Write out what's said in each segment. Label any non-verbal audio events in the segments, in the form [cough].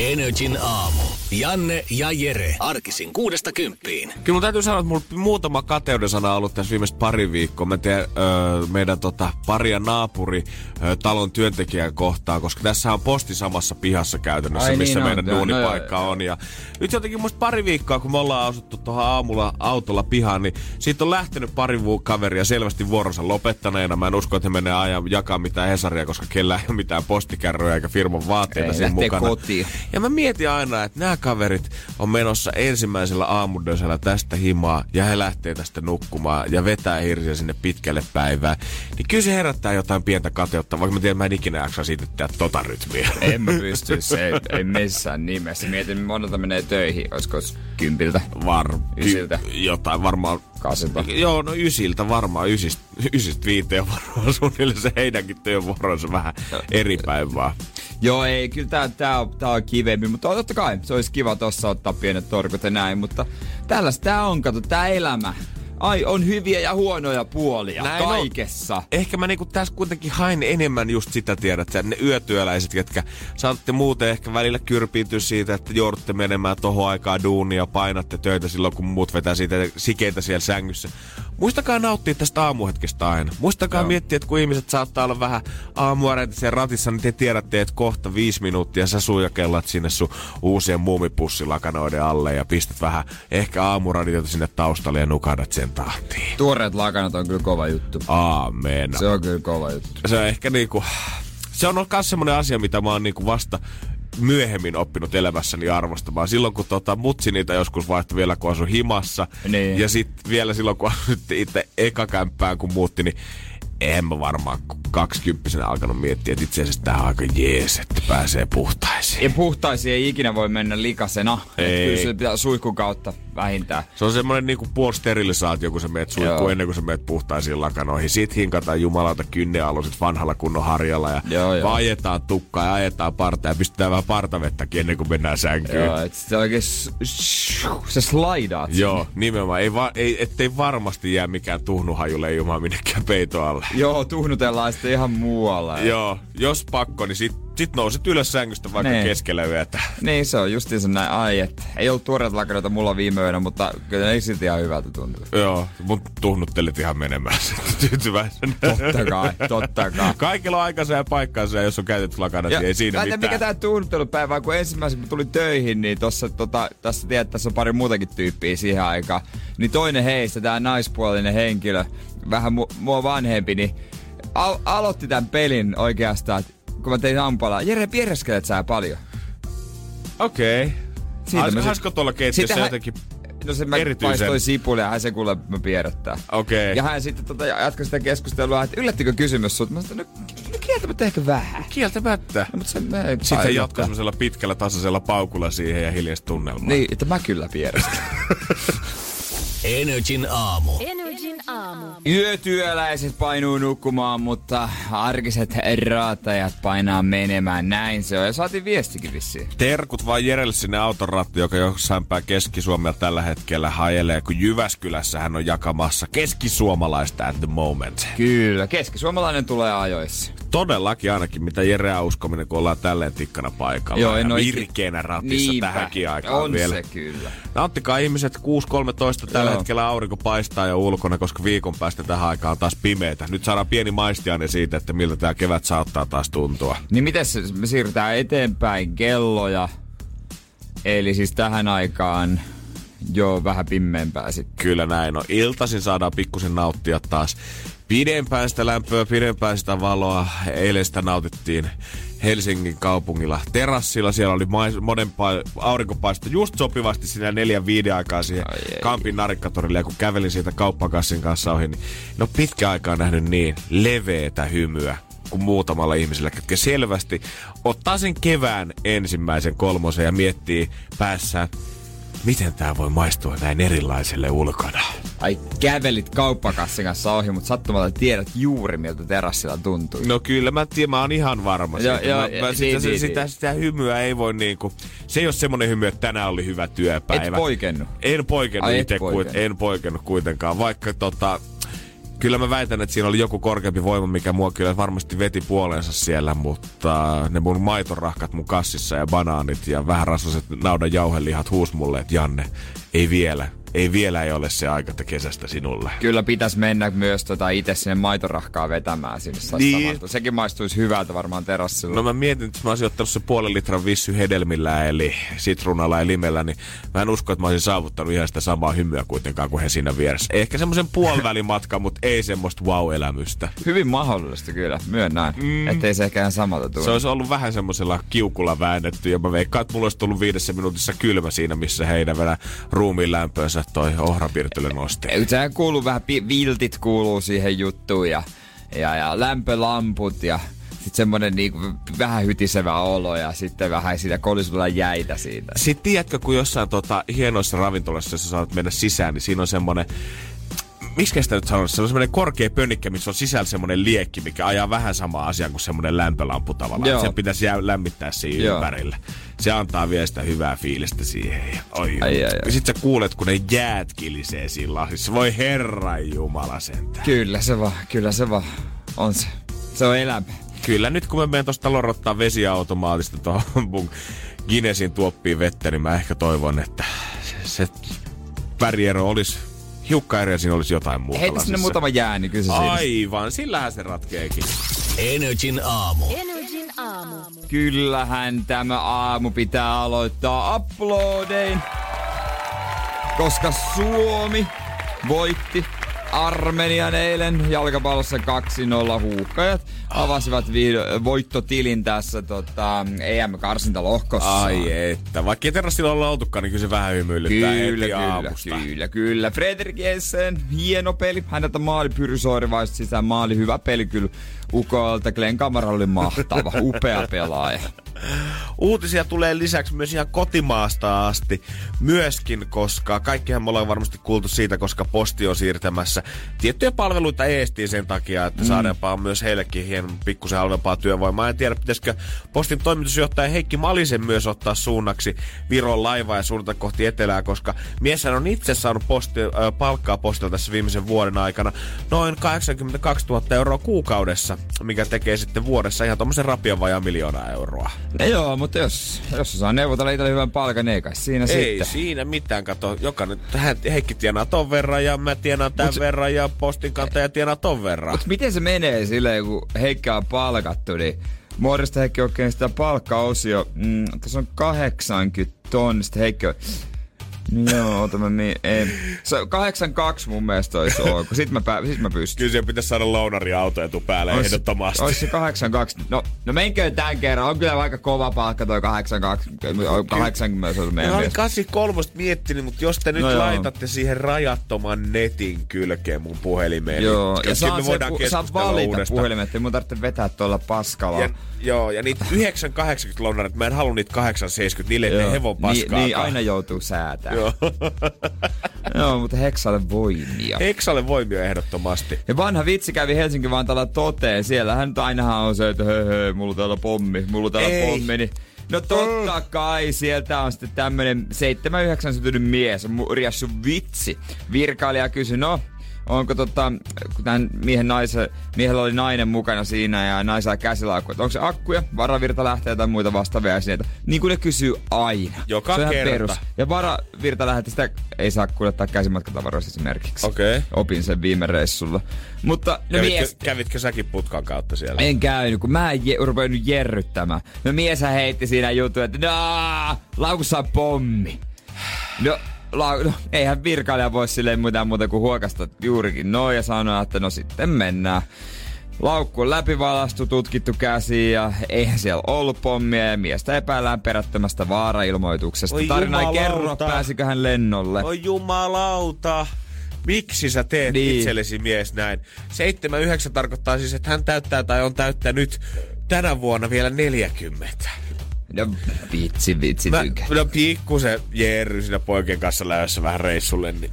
Energin aamu. Janne ja Jere. Arkisin kuudesta kymppiin. Kyllä mun täytyy sanoa, että mulla on muutama kateuden sana ollut tässä viimeiset pari viikkoa. Mä teen öö, meidän tota, pari ja naapuri öö, talon työntekijän kohtaa, koska tässä on posti samassa pihassa käytännössä, Ai missä niin meidän on, joo, duunipaikka no on. Ja nyt jotenkin musta pari viikkoa, kun me ollaan asuttu tuohon aamulla autolla pihaan, niin siitä on lähtenyt pari kaveria selvästi vuoronsa lopettaneena. Mä en usko, että he menee ajan jakaa mitään Hesaria, koska kellä ei ole mitään postikärryjä eikä firman vaatteita Ei, siinä mukana. kotiin. Ja mä mietin aina, että nämä kaverit on menossa ensimmäisellä aamudösellä tästä himaa ja he lähtee tästä nukkumaan ja vetää hirsiä sinne pitkälle päivään. Niin kyllä se herättää jotain pientä kateutta, vaikka mä tiedän, mä en ikinä jaksa siitä tehdä tota rytmiä. En mä pysty, se ei, ei missään nimessä. Mietin, monelta menee töihin, olisiko kympiltä, Var... Ysiltä. Jotain varmaan... kasilta. Joo, no ysiltä varmaan, ysistä, ysistä viiteen varmaan suunnilleen se heidänkin työvuoronsa vähän eri päin vaan. Joo, ei, kyllä tää, tää, on, tää on kivempi, mutta totta kai se olisi kiva tossa ottaa pienet torkut ja näin, mutta tällaista tää on, kato, tää elämä. Ai, on hyviä ja huonoja puolia Näin on. kaikessa. ehkä mä niinku tässä kuitenkin hain enemmän just sitä tiedät, että ne yötyöläiset, jotka saatte muuten ehkä välillä kyrpiintyä siitä, että joudutte menemään tohon aikaa duunia ja painatte töitä silloin, kun muut vetää siitä sikeitä siellä sängyssä. Muistakaa nauttia tästä aamuhetkestä aina. Muistakaa Joo. miettiä, että kun ihmiset saattaa olla vähän siellä ratissa, niin te tiedätte, että kohta viisi minuuttia sä suijakellat sinne sun uusien muumipussilakanoiden alle ja pistät vähän ehkä aamuradiota sinne taustalle ja nukahdat sen tahtiin. Tuoreet lakanat on kyllä kova juttu. Aamen. Se on kyllä kova juttu. se on ehkä niinku, se on myös semmoinen asia, mitä mä oon niinku vasta myöhemmin oppinut elämässäni arvostamaan. Silloin kun tota, mutsi niitä joskus vaihtoi vielä, kun asui himassa. Niin. Ja sitten vielä silloin, kun asuitte itse ekakämppään, kun muutti, niin en mä varmaan kaksikymppisenä alkanut miettiä, että itse asiassa tää on aika jees, että pääsee puhtaisiin. Ja puhtaisiin ei ikinä voi mennä likasena. Ei. Kyllä se pitää suihkun kautta vähintään. Se on semmoinen niinku puolisterilisaatio, kun sä meet suihkuun Joo. ennen kuin sä meet puhtaisiin lakanoihin. Sit hinkataan jumalauta kynnealusit vanhalla kunnon harjalla ja Joo, joo. ajetaan tukkaa ja ajetaan parta ja pistetään vähän partavettäkin ennen kuin mennään sänkyyn. Joo, et se oikein s- s- se slaidaat sinne. Joo, nimenomaan. Ei va- ei, ettei varmasti jää mikään tuhnuhaju leijumaan minnekään peito alle. Joo, tuhnutellaan sitten ihan muualla. Joo, jos pakko, niin sit, sit nouset ylös sängystä vaikka Niin. keskellä yötä. Niin se on justiinsa näin. Ai, et, ei ollut tuoreita lakareita mulla viime yönä, mutta kyllä ei silti ihan hyvältä tuntuu. Joo, mut tuhnuttelit ihan menemään [laughs] tyytyväisenä. Totta kai, totta kai. Kaikilla on aikansa ja paikkansa ja jos on käytetty lakanat, niin ei siinä mä mitään. mikä tää tunnuttelupäivä, kun ensimmäisenä kun tuli töihin, niin tossa, tota, tässä tiedät, että tässä on pari muutakin tyyppiä siihen aikaan. Niin toinen heistä, tää naispuolinen henkilö, vähän mu- mua vanhempi, niin al- aloitti tämän pelin oikeastaan, kun mä tein ampalaa. Jere, piereskelet sä paljon? Okei. Okay. Siitä mä sit- haisko tuolla keittiössä Sitähän- jotenkin... No se mä Erityisen- paistoin sipulia ja hän se kuule mä pierrättää. Okei. Ja hän sitten tota, jatkoi sitä keskustelua, että yllättikö kysymys sut? Mä sanoin, no, no kieltämättä ehkä vähän. Kieltämättä. No, mutta se, me ei Sitten painota. jatkaa semmoisella pitkällä tasaisella paukulla siihen ja hiljaista tunnelmaa. Niin, että mä kyllä pierästän. [laughs] Energin aamu. Energin aamu. Yötyöläiset painuu nukkumaan, mutta arkiset raatajat painaa menemään. Näin se on. Ja saatiin viestikin vissiin. Terkut vaan Jerelle sinne auton ratti, joka jossain päin Keski-Suomella tällä hetkellä hajelee, kun Jyväskylässä hän on jakamassa keskisuomalaista at the moment. Kyllä, keskisuomalainen tulee ajoissa. Todellakin ainakin, mitä Jereä uskominen, kun ollaan tälleen tikkana paikalla. Joo, en ja virkeänä ratissa Niinpä. tähänkin aikaan on vielä. se kyllä. Nauttikaa ihmiset 6.13 tällä Joo. hetkellä aurinko paistaa jo ulkona, koska viikon päästä tähän aikaan on taas pimeätä. Nyt saadaan pieni maistiaine siitä, että miltä tämä kevät saattaa taas tuntua. Niin miten me siirrytään eteenpäin kelloja? Eli siis tähän aikaan jo vähän pimmeämpää sitten. Kyllä näin on. Iltaisin saadaan pikkusen nauttia taas pidempään sitä lämpöä, pidempään sitä valoa. Eilen sitä nautittiin Helsingin kaupungilla terassilla. Siellä oli mais, monen pa- aurinkopaisto just sopivasti siinä neljän viiden aikaa siihen Ai ei. Kampin narikkatorille. Ja kun kävelin siitä kauppakassin kanssa ohi, niin no pitkä aikaa nähnyt niin leveetä hymyä kuin muutamalla ihmisellä, ketkä selvästi ottaa sen kevään ensimmäisen kolmosen ja miettii päässään, miten tämä voi maistua näin erilaiselle ulkona. Ai kävelit kauppakassin kanssa ohi, mutta sattumalta tiedät juuri miltä terassilla tuntuu. No kyllä, mä tiedän, mä oon ihan varma siitä. joo, mä, niin, mä, sitä, niin, sitä, niin. sitä, sitä, hymyä ei voi niinku... Se ei ole semmonen hymy, että tänään oli hyvä työpäivä. Et poikennut? En poikennut itse, kuit, poikennut. en poikennut kuitenkaan, vaikka tota... Kyllä mä väitän, että siinä oli joku korkeampi voima, mikä mua kyllä varmasti veti puoleensa siellä, mutta ne mun maitorahkat mun kassissa ja banaanit ja vähän rasvaset naudan jauhelihat huus mulle, että Janne, ei vielä, ei vielä ei ole se aika että kesästä sinulle. Kyllä pitäisi mennä myös tota itse sinne maitorahkaa vetämään sinne. Niin. Sekin maistuisi hyvältä varmaan terassilla. No mä mietin, että mä olisin ottanut se puolen litran vissy hedelmillä, eli sitruunalla ja limellä, niin mä en usko, että mä olisin saavuttanut ihan sitä samaa hymyä kuitenkaan kuin he siinä vieressä. Ehkä semmoisen puolivälimatka, mutta ei semmoista wow-elämystä. Hyvin mahdollista kyllä, myönnän. Mm. Ettei se ehkä ihan samalta tule. Se olisi ollut vähän semmoisella kiukulla väännetty, ja mä veikkaan, että mulla olisi tullut viidessä minuutissa kylmä siinä, missä heidän vielä ruumiin lämpöönsä toi ohrapirtylö nosti. Sehän kuuluu vähän, viltit kuuluu siihen juttuun ja, ja, ja lämpölamput ja sitten semmonen niinku vähän hytisevä olo ja sitten vähän siitä kolisulla jäitä siitä. Sitten tiedätkö, kun jossain tota, hienoissa ravintolassa, jossa saat mennä sisään, niin siinä on semmonen Miksi sitä nyt sanoisi? Se on semmoinen korkea pönnikkä, missä on sisällä semmoinen liekki, mikä ajaa vähän samaa asiaa kuin semmoinen lämpölampu tavallaan. Joo. Sen pitäisi jää lämmittää siinä Joo. ympärillä. Se antaa vielä sitä hyvää fiilistä siihen. Ja, oi, Ai, ai, ai. ja sit sä kuulet, kun ne jäät kilisee sillä lasissa. Voi herran jumala sentään. Kyllä se vaan, kyllä se vaan on se. Se on elämä. Kyllä nyt kun mä menen tosta lorottaa vesiautomaatista tuohon mun Guinnessin tuoppiin vettä, niin mä ehkä toivon, että se, se väriero olisi hiukka eri ja siinä olisi jotain muuta Heitä sinne muutama jää, niin kyllä se siinä. Aivan, sillähän se ratkeekin. Energin aamu. Energin aamu. Kyllähän tämä aamu pitää aloittaa uploadein. Koska Suomi voitti Armenian eilen jalkapallossa 2-0 huuhkajat. Avasivat vi- voittotilin tässä tota, EM-karsintalohkossa. Ai että, vaikka terassilla olla oltukaan, niin kyllä se vähän hymyilyttää Kyllä, heti kyllä, aamusta. kyllä, kyllä. Frederik Jessen, hieno peli. Häneltä maali Pyrysoiri vaisi sisään maali. Hyvä peli kyllä Ukolta. Glenn Kamara oli mahtava, [laughs] upea pelaaja. Uutisia tulee lisäksi myös ihan kotimaasta asti. Myöskin, koska kaikkihan me ollaan varmasti kuultu siitä, koska posti on siirtämässä tiettyjä palveluita eestiin sen takia, että mm. saadaanpa myös heillekin hieman pikkusen halvempaa työvoimaa. En tiedä, pitäisikö postin toimitusjohtaja Heikki Malisen myös ottaa suunnaksi Viron laivaa ja suunnata kohti etelää, koska mieshän on itse saanut posti, äh, palkkaa postilta tässä viimeisen vuoden aikana noin 82 000 euroa kuukaudessa, mikä tekee sitten vuodessa ihan tuommoisen rapian vajaa miljoonaa euroa. No joo, mutta jos, jos saa neuvotella itselle hyvän palkan, ei kai siinä Ei sitten. siinä mitään, kato. Jokainen, hän, Heikki tienaa ton verran ja mä tienaan tämän Mut- verran ja postin kantaja tienaa ton verran. Mut miten se menee silleen, kun Heikki on palkattu, niin muodosta Heikki oikein sitä palkkaosio. Mm, tässä on 80 tonni, sitten Heikki on... Joo, ota mä mi- ei. Se on 82 mun mielestä olisi ok. Sit mä, pää- sit mä pystyn. Kyllä siellä pitäisi saada lounari-auto etu päälle Ois- ehdottomasti. Ois se 82. No, no menköön tän kerran. On kyllä aika kova palkka toi 82. 80 se on Mä meidän olin mielestä. 83 miettinyt, mutta jos te nyt No joo. laitatte siihen rajattoman netin kylkeen mun puhelimeen, Joo, niin ja saa, me se, voidaan pu- saa keskustella valita uudestaan. puhelimet, ei mun tarvitse vetää tuolla paskalla. Ja, joo, ja niitä [laughs] 980 lounarit, mä en halua niitä 870, niille ei hevon niin, paskaa. niin, aina joutuu säätämään. Joo. Joo, mutta Heksalle voimia. Heksalle voimia ehdottomasti. Ja vanha vitsi kävi Helsinki Vantaalla toteen. Siellähän nyt ainahan on se, että hei hei, mulla täällä pommi, mulla täällä Ei. pommi. Niin No totta kai, sieltä on sitten tämmönen 7-9 syntynyt mies, murjassu vitsi. Virkailija kysyi, no, onko tota, kun tämän miehen naisen, miehellä oli nainen mukana siinä ja naisella käsilaukku, että onko se akkuja, varavirta lähtee tai muita vastaavia esineitä. Niin kuin ne kysyy aina. Joka se on kerta. perus. Ja varavirta lähtee sitä ei saa kuljettaa käsimatkatavaroissa esimerkiksi. Okei. Opin sen viime reissulla. Mutta no Kävitkö, mies, kävitkö säkin putkan kautta siellä? en käynyt, kun mä en je, ruvennut jerryttämään. No mieshän heitti siinä jutun, että no, laukussa on pommi. No, lau, no eihän virkailija voi silleen mitään muuta kuin huokasta juurikin noin ja sanoa, että no sitten mennään. Laukku on läpivalastu, tutkittu käsi ja eihän siellä ollut pommia ja miestä epäillään perättömästä vaarailmoituksesta. Oi Tarina ei kerro, jumalauta. pääsikö hän lennolle. Oi jumalauta. Miksi sä teet niin. itsellesi mies näin? 7-9 tarkoittaa siis, että hän täyttää tai on täyttänyt tänä vuonna vielä 40. No vitsi, vitsi, Mä, no pikkusen Jerry siinä poikien kanssa lähdössä vähän reissulle, niin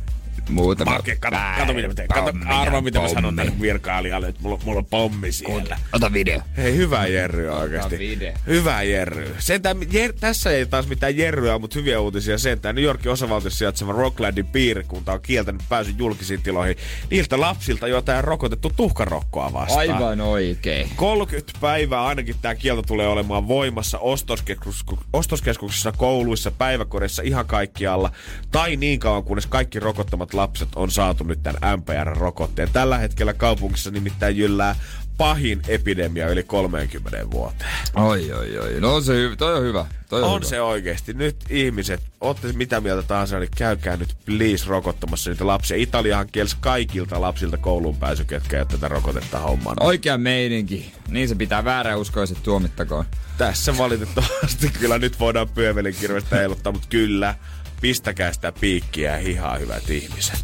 Muutama Marke, kato, kato mitä mä teen. Kato, pommi, arva mitä mä sanon pommi. tälle virkailijalle, että mulla, mulla on pommi siellä. Ota video. Hei, hyvä Jerry oikeasti. Hyvä Jerry. Sentään, jer, tässä ei taas mitään Jerryä, mutta hyviä uutisia sentään. New Yorkin osavaltiossa sijaitseva Rocklandin piirikunta on kieltänyt pääsyn julkisiin tiloihin niiltä lapsilta, joita ei rokotettu tuhkarokkoa vastaan. Aivan oikein. 30 päivää ainakin tämä kielto tulee olemaan voimassa ostoskeskus, ostoskeskuksissa, kouluissa, päiväkodeissa, ihan kaikkialla. Tai niin kauan, kunnes kaikki rokottamat lapset on saatu nyt tämän MPR-rokotteen. Tällä hetkellä kaupungissa nimittäin jyllää pahin epidemia yli 30 vuoteen. Oi, oi, oi. No se hyvä. Toi on hyvä. Toi on, On hyvä. se oikeesti. Nyt ihmiset, ootte mitä mieltä tahansa, niin käykää nyt please rokottamassa niitä lapsia. Italiahan kielsi kaikilta lapsilta kouluun pääsy, ketkä ei tätä rokotetta hommaan. Oikea meininki. Niin se pitää vääräuskoiset tuomittakoon. Tässä valitettavasti kyllä nyt voidaan pyövelin kirvestä heiluttaa, mutta kyllä, pistäkää sitä piikkiä ja hihaa, hyvät ihmiset.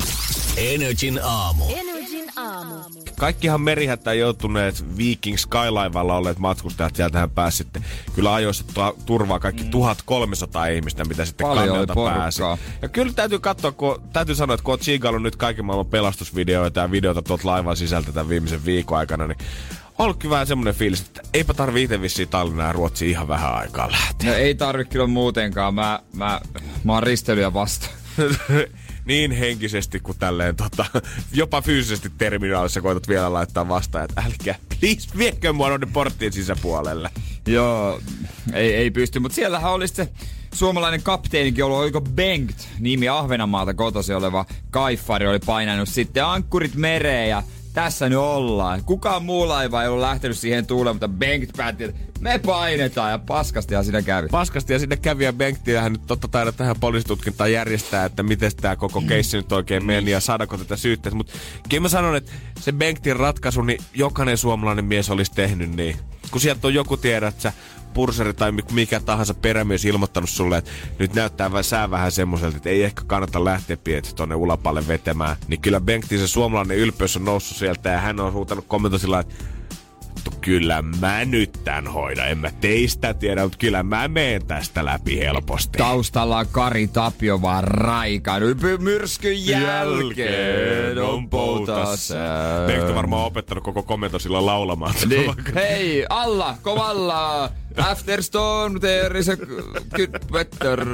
Energin aamu. Energin aamu. Kaikkihan merihätään joutuneet Viking Skylivella olleet matkustajat sieltähän pääsi sitten kyllä ajoissa tu- turvaa kaikki 1300 ihmistä, mitä sitten Paljon kannelta pääsi. Ja kyllä täytyy katsoa, kun, täytyy sanoa, että kun oot nyt kaiken maailman pelastusvideoita ja videoita tuolta laivan sisältä tämän viimeisen viikon aikana, niin ollut kyllä vähän semmoinen fiilis, että eipä tarvi itse vissiin Tallinnaan ja Ruotsiin ihan vähän aikaa lähteä. No ei tarvi kyllä muutenkaan. Mä, mä, mä oon risteilyä vasta. [laughs] niin henkisesti kuin tälleen tota, jopa fyysisesti terminaalissa koetat vielä laittaa vastaan, että älkää, please, viekö mua noiden porttien sisäpuolelle. Joo, ei, ei pysty. Mutta siellähän oli se suomalainen kapteenikin ollut, oliko Bengt, nimi Ahvenanmaalta kotosi oleva kaifari, oli painanut sitten ankkurit mereen ja tässä nyt ollaan. Kukaan muu laiva ei ollut lähtenyt siihen tuuleen, mutta Bengt päätti, että me painetaan ja paskastihan siinä kävi. Paskasti ja sinne kävi ja Bengtiähän nyt totta taida tähän poliisitutkintaan järjestää, että miten tämä koko keissi nyt oikein meni ja saadaanko tätä syytteet. Mutta kyllä mä sanon, että se Bengtin ratkaisu, niin jokainen suomalainen mies olisi tehnyt niin. Kun sieltä on joku tiedä, että sä purseri tai mikä tahansa perämies ilmoittanut sulle, että nyt näyttää vähän sää vähän semmoiselta, että ei ehkä kannata lähteä pienet tonne ulapalle vetämään. Niin kyllä Bengtin se suomalainen ylpeys on noussut sieltä ja hän on huutanut lailla, että vittu, kyllä mä nyt tän hoidan. En mä teistä tiedä, mutta kyllä mä meen tästä läpi helposti. Taustalla on Kari Tapio vaan raikannut. Py- Myrskyn jälkeen on poutasää. Eikö te varmaan opettanut koko komento sillä laulamaan? Niin. [laughs] Hei, alla, kovalla! Afterstone, there is a good better.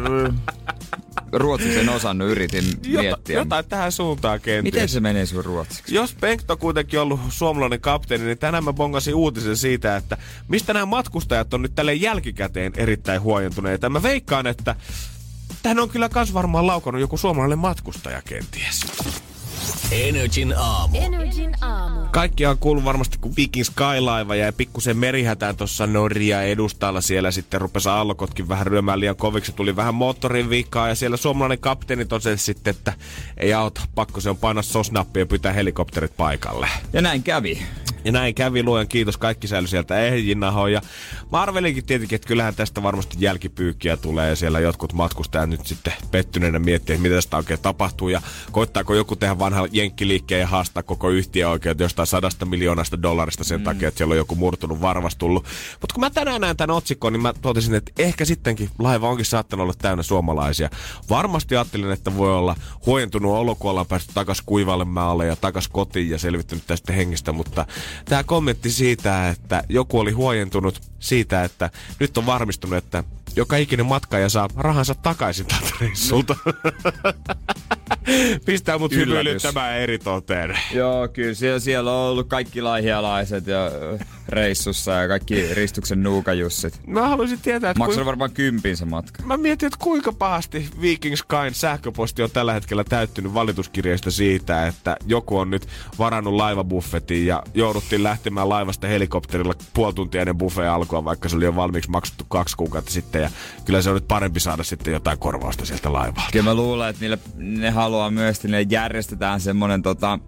Ruotsiksi en osannut, yritin Jota, miettiä. jotain tähän suuntaan kenties. Miten se menee sun ruotsiksi? Jos Bengt on kuitenkin ollut suomalainen kapteeni, niin tänään mä bongasin uutisen siitä, että mistä nämä matkustajat on nyt tälle jälkikäteen erittäin huojentuneita. Mä veikkaan, että tähän on kyllä kans varmaan laukannut joku suomalainen matkustaja kenties. Energin aamu. Energin aamu. Kaikki on kuullut varmasti, kun Viking Skylaiva jäi pikkusen merihätään tuossa Norja edustalla. Siellä sitten rupesi aallokotkin vähän ryömään liian koviksi. Tuli vähän moottorin vikaa ja siellä suomalainen kapteeni totesi sitten, että ei auta, pakko se on painaa sosnappia ja pyytää helikopterit paikalle. Ja näin kävi. Ja näin kävi, luojan kiitos, kaikki säilyi sieltä ehjinnahoon. Ja mä arvelinkin tietenkin, että kyllähän tästä varmasti jälkipyykkiä tulee. Ja siellä jotkut matkustajat nyt sitten pettyneenä miettii, että mitä tästä oikein tapahtuu. Ja koittaako joku tehdä vanha jenkkiliikkeen ja haastaa koko yhtiö oikein jostain sadasta miljoonasta dollarista sen mm. takia, että siellä on joku murtunut varvas tullut. Mutta kun mä tänään näen tämän otsikon, niin mä totesin, että ehkä sittenkin laiva onkin saattanut olla täynnä suomalaisia. Varmasti ajattelin, että voi olla huojentunut olo, kun ollaan päästy takas kuivalle maalle ja takas kotiin ja selvittynyt tästä hengistä, mutta tämä kommentti siitä, että joku oli huojentunut siitä, että nyt on varmistunut, että joka ikinen matkaaja saa rahansa takaisin tältä reissulta. [laughs] Pistää mut hymyilyttämään eri toteen. Joo, kyllä siellä, siellä on ollut kaikki laihialaiset ja reissussa ja kaikki ristuksen nuukajussit. Mä haluaisin tietää, että Maksaa kuinka... varmaan kympin se matka. Mä mietin, että kuinka pahasti Viking Skyn sähköposti on tällä hetkellä täyttynyt valituskirjeistä siitä, että joku on nyt varannut laivabuffetin ja jouduttiin lähtemään laivasta helikopterilla puoli tuntia ennen buffeen alkua, vaikka se oli jo valmiiksi maksettu kaksi kuukautta sitten. Ja kyllä se on nyt parempi saada sitten jotain korvausta sieltä laivalta. Kyllä mä luulen, että niille, ne haluaa myös, että niille järjestetään semmonen tota,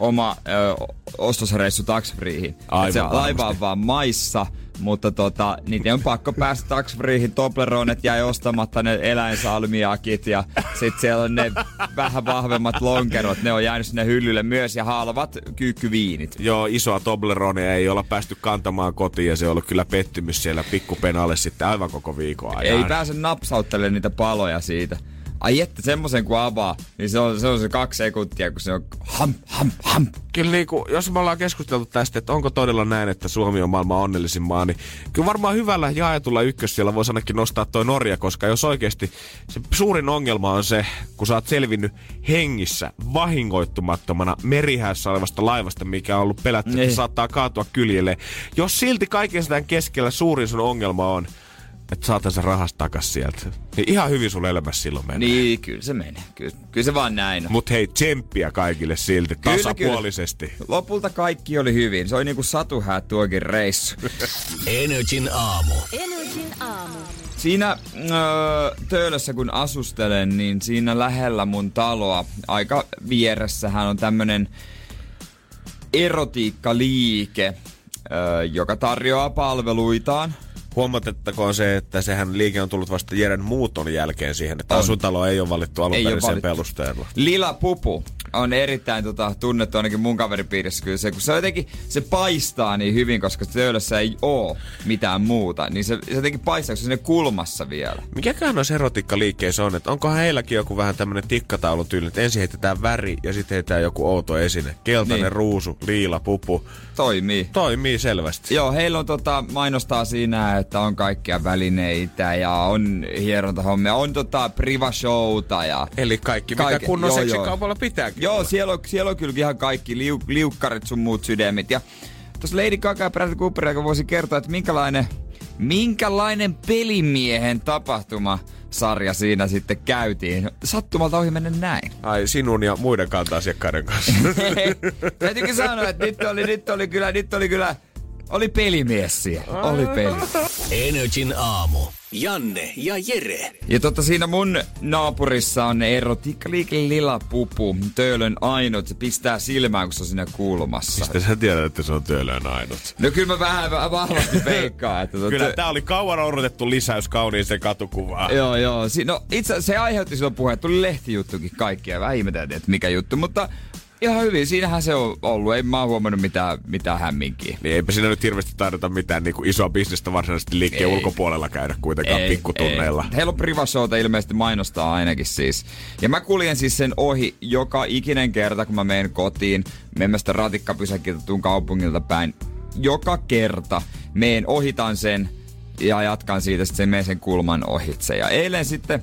oma ö, ostosreissu Et se laiva on vaan maissa, mutta tota, niitä on pakko päästä taksfreehin. Tobleronet jäi ostamatta ne eläinsalmiakit ja sit siellä on ne vähän vahvemmat lonkerot. Ne on jäänyt sinne hyllylle myös ja halvat kyykkyviinit. Joo, isoa Tobleronia ei olla päästy kantamaan kotiin ja se on ollut kyllä pettymys siellä pikkupenalle sitten aivan koko viikon ajan. Ei pääse napsauttelemaan niitä paloja siitä. Ai että semmoisen kun avaa, niin se on, se on se kaksi sekuntia, kun se on ham, ham, ham. Kyllä niin kuin, jos me ollaan keskusteltu tästä, että onko todella näin, että Suomi on maailman onnellisin maa, niin kyllä varmaan hyvällä jaetulla ykkös siellä voisi ainakin nostaa toi Norja, koska jos oikeasti se suurin ongelma on se, kun sä oot selvinnyt hengissä vahingoittumattomana merihäessä olevasta laivasta, mikä on ollut pelätty, että Niin. saattaa kaatua kyljelle. Jos silti kaiken sitä keskellä suurin sun ongelma on, että saatan sen rahasta takas sieltä. Niin ihan hyvin sun elämässä silloin menee. Niin, kyllä se menee. Kyllä, kyllä se vaan näin on. Mut hei, tsemppiä kaikille silti, Kyllä, tasapuolisesti. Lopulta kaikki oli hyvin. Se oli niinku satuhäät tuokin reissu. [laughs] Energin aamu. Energin aamu. Siinä öö, töölössä kun asustelen, niin siinä lähellä mun taloa, aika vieressähän on tämmönen erotiikkaliike, öö, joka tarjoaa palveluitaan. Huomatettakoon se, että sehän liike on tullut vasta Jeren muuton jälkeen siihen, että On. asuntalo ei ole valittu alun perusteella. Lila Pupu on erittäin tota, tunnettu ainakin mun kaveripiirissä kyllä se, kun se jotenkin, se paistaa niin hyvin, koska töölössä ei oo mitään muuta, niin se, se jotenkin paistaa, kun se sinne kulmassa vielä. Mikäköhän noissa erotikkaliikkeissä on, että onkohan heilläkin joku vähän tämmönen tikkataulun tyyli, että ensin heitetään väri ja sitten heitetään joku outo esine. Keltainen Niin. ruusu, liila, pupu. Toimii. Toimii selvästi. Joo, heillä on tota, mainostaa siinä, että on kaikkia välineitä ja on hierontahommia, on tota privashowta ja... Eli kaikki, mitä Kaikki- kunnon joo, seksikaupalla pitääkin Joo, siellä on, siellä on kyllä ihan kaikki liu, liukkarit sun muut sydämit. Ja tuossa Lady Gaga ja Bradley Cooper, joka voisi kertoa, että minkälainen, minkälainen pelimiehen tapahtuma sarja siinä sitten käytiin. Sattumalta ohi mennä näin. Ai sinun ja muiden kanta-asiakkaiden kanssa. [laughs] Täytyykin sanoa, että nyt oli, nyt oli kyllä, nyt oli kyllä, oli pelimies siellä. Oli peli. Energin aamu. Janne ja Jere. Ja totta siinä mun naapurissa on erotiikkaliike Lila Pupu. Töölön ainut. Se pistää silmään, kun se on siinä kulmassa. Mistä sä tiedät, että se on työlön ainut? No kyllä mä vähän, vähän vahvasti veikkaan. Että tota- Kyllä tää oli kauan odotettu lisäys kauniiseen katukuvaan. Joo, joo. Si- no itse se aiheutti silloin puheen, tuli lehtijuttukin kaikkia. Vähän ihmeteltiin, että mikä juttu, mutta ihan hyvin. Siinähän se on ollut. Ei mä oon huomannut mitään, mitään hämminkiä. Niin eipä siinä nyt hirveästi taideta mitään niin kuin isoa bisnestä varsinaisesti liikkeen Ei. ulkopuolella käydä kuitenkaan pikkutunneilla. Ei. Heillä on privashowta ilmeisesti mainostaa ainakin siis. Ja mä kuljen siis sen ohi joka ikinen kerta, kun mä menen kotiin. Menen sitä ratikkapysäkiltä tuun kaupungilta päin. Joka kerta meen ohitan sen ja jatkan siitä sitten sen kulman ohitse. Ja eilen sitten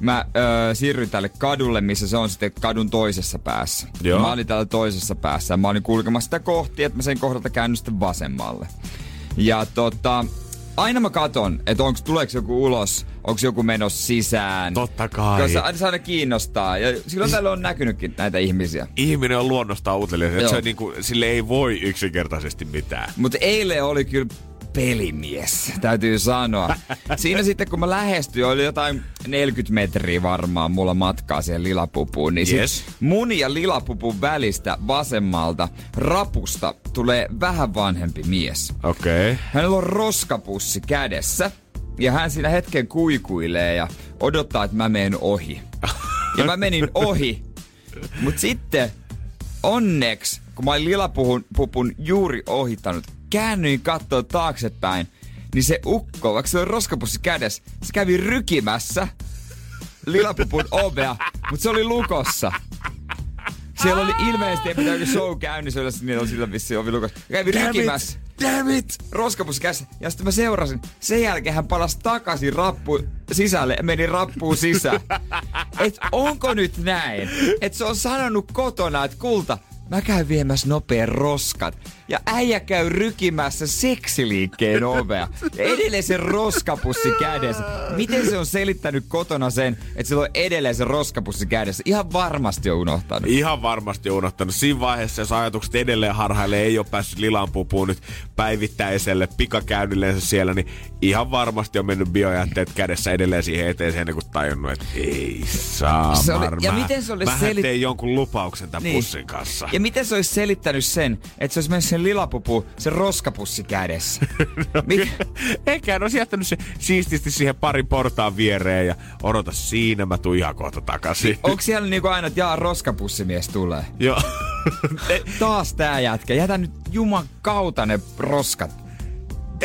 mä öö, siirryin tälle kadulle, missä se on sitten kadun toisessa päässä. Joo. Mä olin täällä toisessa päässä ja mä olin kulkemassa sitä kohti, että mä sen kohdalta käännyn sitten vasemmalle. Ja tota, aina mä katon, että onko tuleeko joku ulos, onko joku menossa sisään. Totta kai. Koska aina se aina kiinnostaa. Ja silloin täällä on näkynytkin näitä ihmisiä. Ihminen on luonnostaan utelias, se on niin kuin, sille ei voi yksinkertaisesti mitään. Mutta eilen oli kyllä pelimies, täytyy sanoa. Siinä sitten kun mä lähestyin, oli jotain 40 metriä varmaan mulla matkaa siihen lilapupuun, niin Yes. mun ja lilapupun välistä vasemmalta rapusta tulee vähän vanhempi mies. Okei. Okay. Hänellä on roskapussi kädessä ja hän siinä hetken kuikuilee ja odottaa, että mä menen ohi. Ja mä menin ohi, mutta sitten onneksi, kun mä olin lilapupun pupun juuri ohittanut, käännyin katsoa taaksepäin, niin se ukko, vaikka se on roskapussi kädessä, se kävi rykimässä lilapupun ovea, mutta se oli lukossa. Siellä oli ilmeisesti ei joku show käynnissä, niillä oli sillä vissiin ovi lukossa. Kävi Damn it. rykimässä Damn it! roskapussi kädessä. Ja sitten mä seurasin. Sen jälkeen hän palasi takaisin rappu sisälle ja meni rappuun sisään. Et onko nyt näin? Et se on sanonut kotona, että kulta, mä käyn viemässä nopean roskat. Ja äijä käy rykimässä seksiliikkeen ovea. Ja edelleen se roskapussi kädessä. Miten se on selittänyt kotona sen, että sillä on edelleen se roskapussi kädessä? Ihan varmasti on unohtanut. Ihan varmasti unohtanut. Siinä vaiheessa, jos ajatukset edelleen harhailee, ei ole päässyt Lilan pupuun nyt päivittäiselle pikakäynnilleensä siellä, niin ihan varmasti on mennyt biojätteet kädessä edelleen siihen eteeseen ennen kuin tajunnut, että ei saa Se oli- ja miten se Mä selit- tein jonkun lupauksen tämän Niin. pussin kanssa. Ja miten se olisi selittänyt sen, että se olisi mennyt sen lilapupu, sen roskapussi kädessä. [laughs] Mikä? Eikä olisi jättänyt se siististi siihen parin portaan viereen ja odota siinä, mä tuun ihan kohta takaisin. Onko siellä niinku aina, että jaa, roskapussimies tulee? Joo. Taas tää jätkä. Jätä nyt juman kautta ne roskat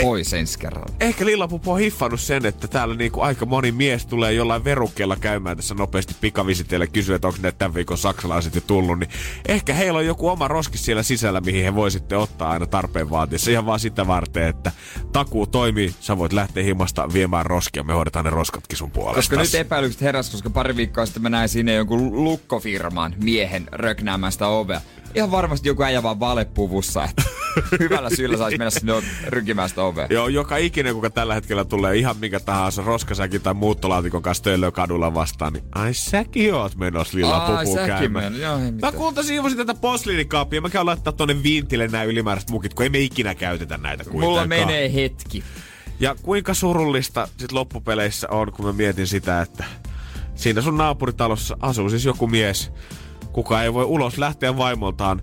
pois ensi kerralla. Ehkä Lillapupu on hiffannut sen, että täällä niinku aika moni mies tulee jollain verukkeella käymään tässä nopeasti pikavisiteille kysyä, että onko ne tämän viikon saksalaiset jo tullut. Niin ehkä heillä on joku oma roskis siellä sisällä, mihin he voisitte ottaa aina tarpeen vaatiessa. Ihan vaan sitä varten, että takuu toimii, sä voit lähteä himasta viemään roskia, me hoidetaan ne roskatkin sun puolesta. Koska nyt epäilykset heräs, koska pari viikkoa sitten mä näin sinne jonkun lukkofirman miehen röknäämään sitä ovea. Ihan varmasti joku äijä vaan valepuvussa, että [laughs] hyvällä syyllä saisi mennä sinne rynkimään sitä ovea. Joo, joka ikinen, kuka tällä hetkellä tulee ihan minkä tahansa roskasäkin tai muuttolaatikon kanssa töölöä kadulla vastaan, niin ai säkin oot menossa lilla pupuun käymään. joo, ei Mä siivosin tätä posliinikaappia. Mä käyn laittaa tonne vintille nämä ylimääräiset mukit, kun ei me ikinä käytetä näitä kuitenkaan. Mulla menee hetki. Ja kuinka surullista sit loppupeleissä on, kun mä mietin sitä, että siinä sun naapuritalossa asuu siis joku mies, kuka ei voi ulos lähteä vaimoltaan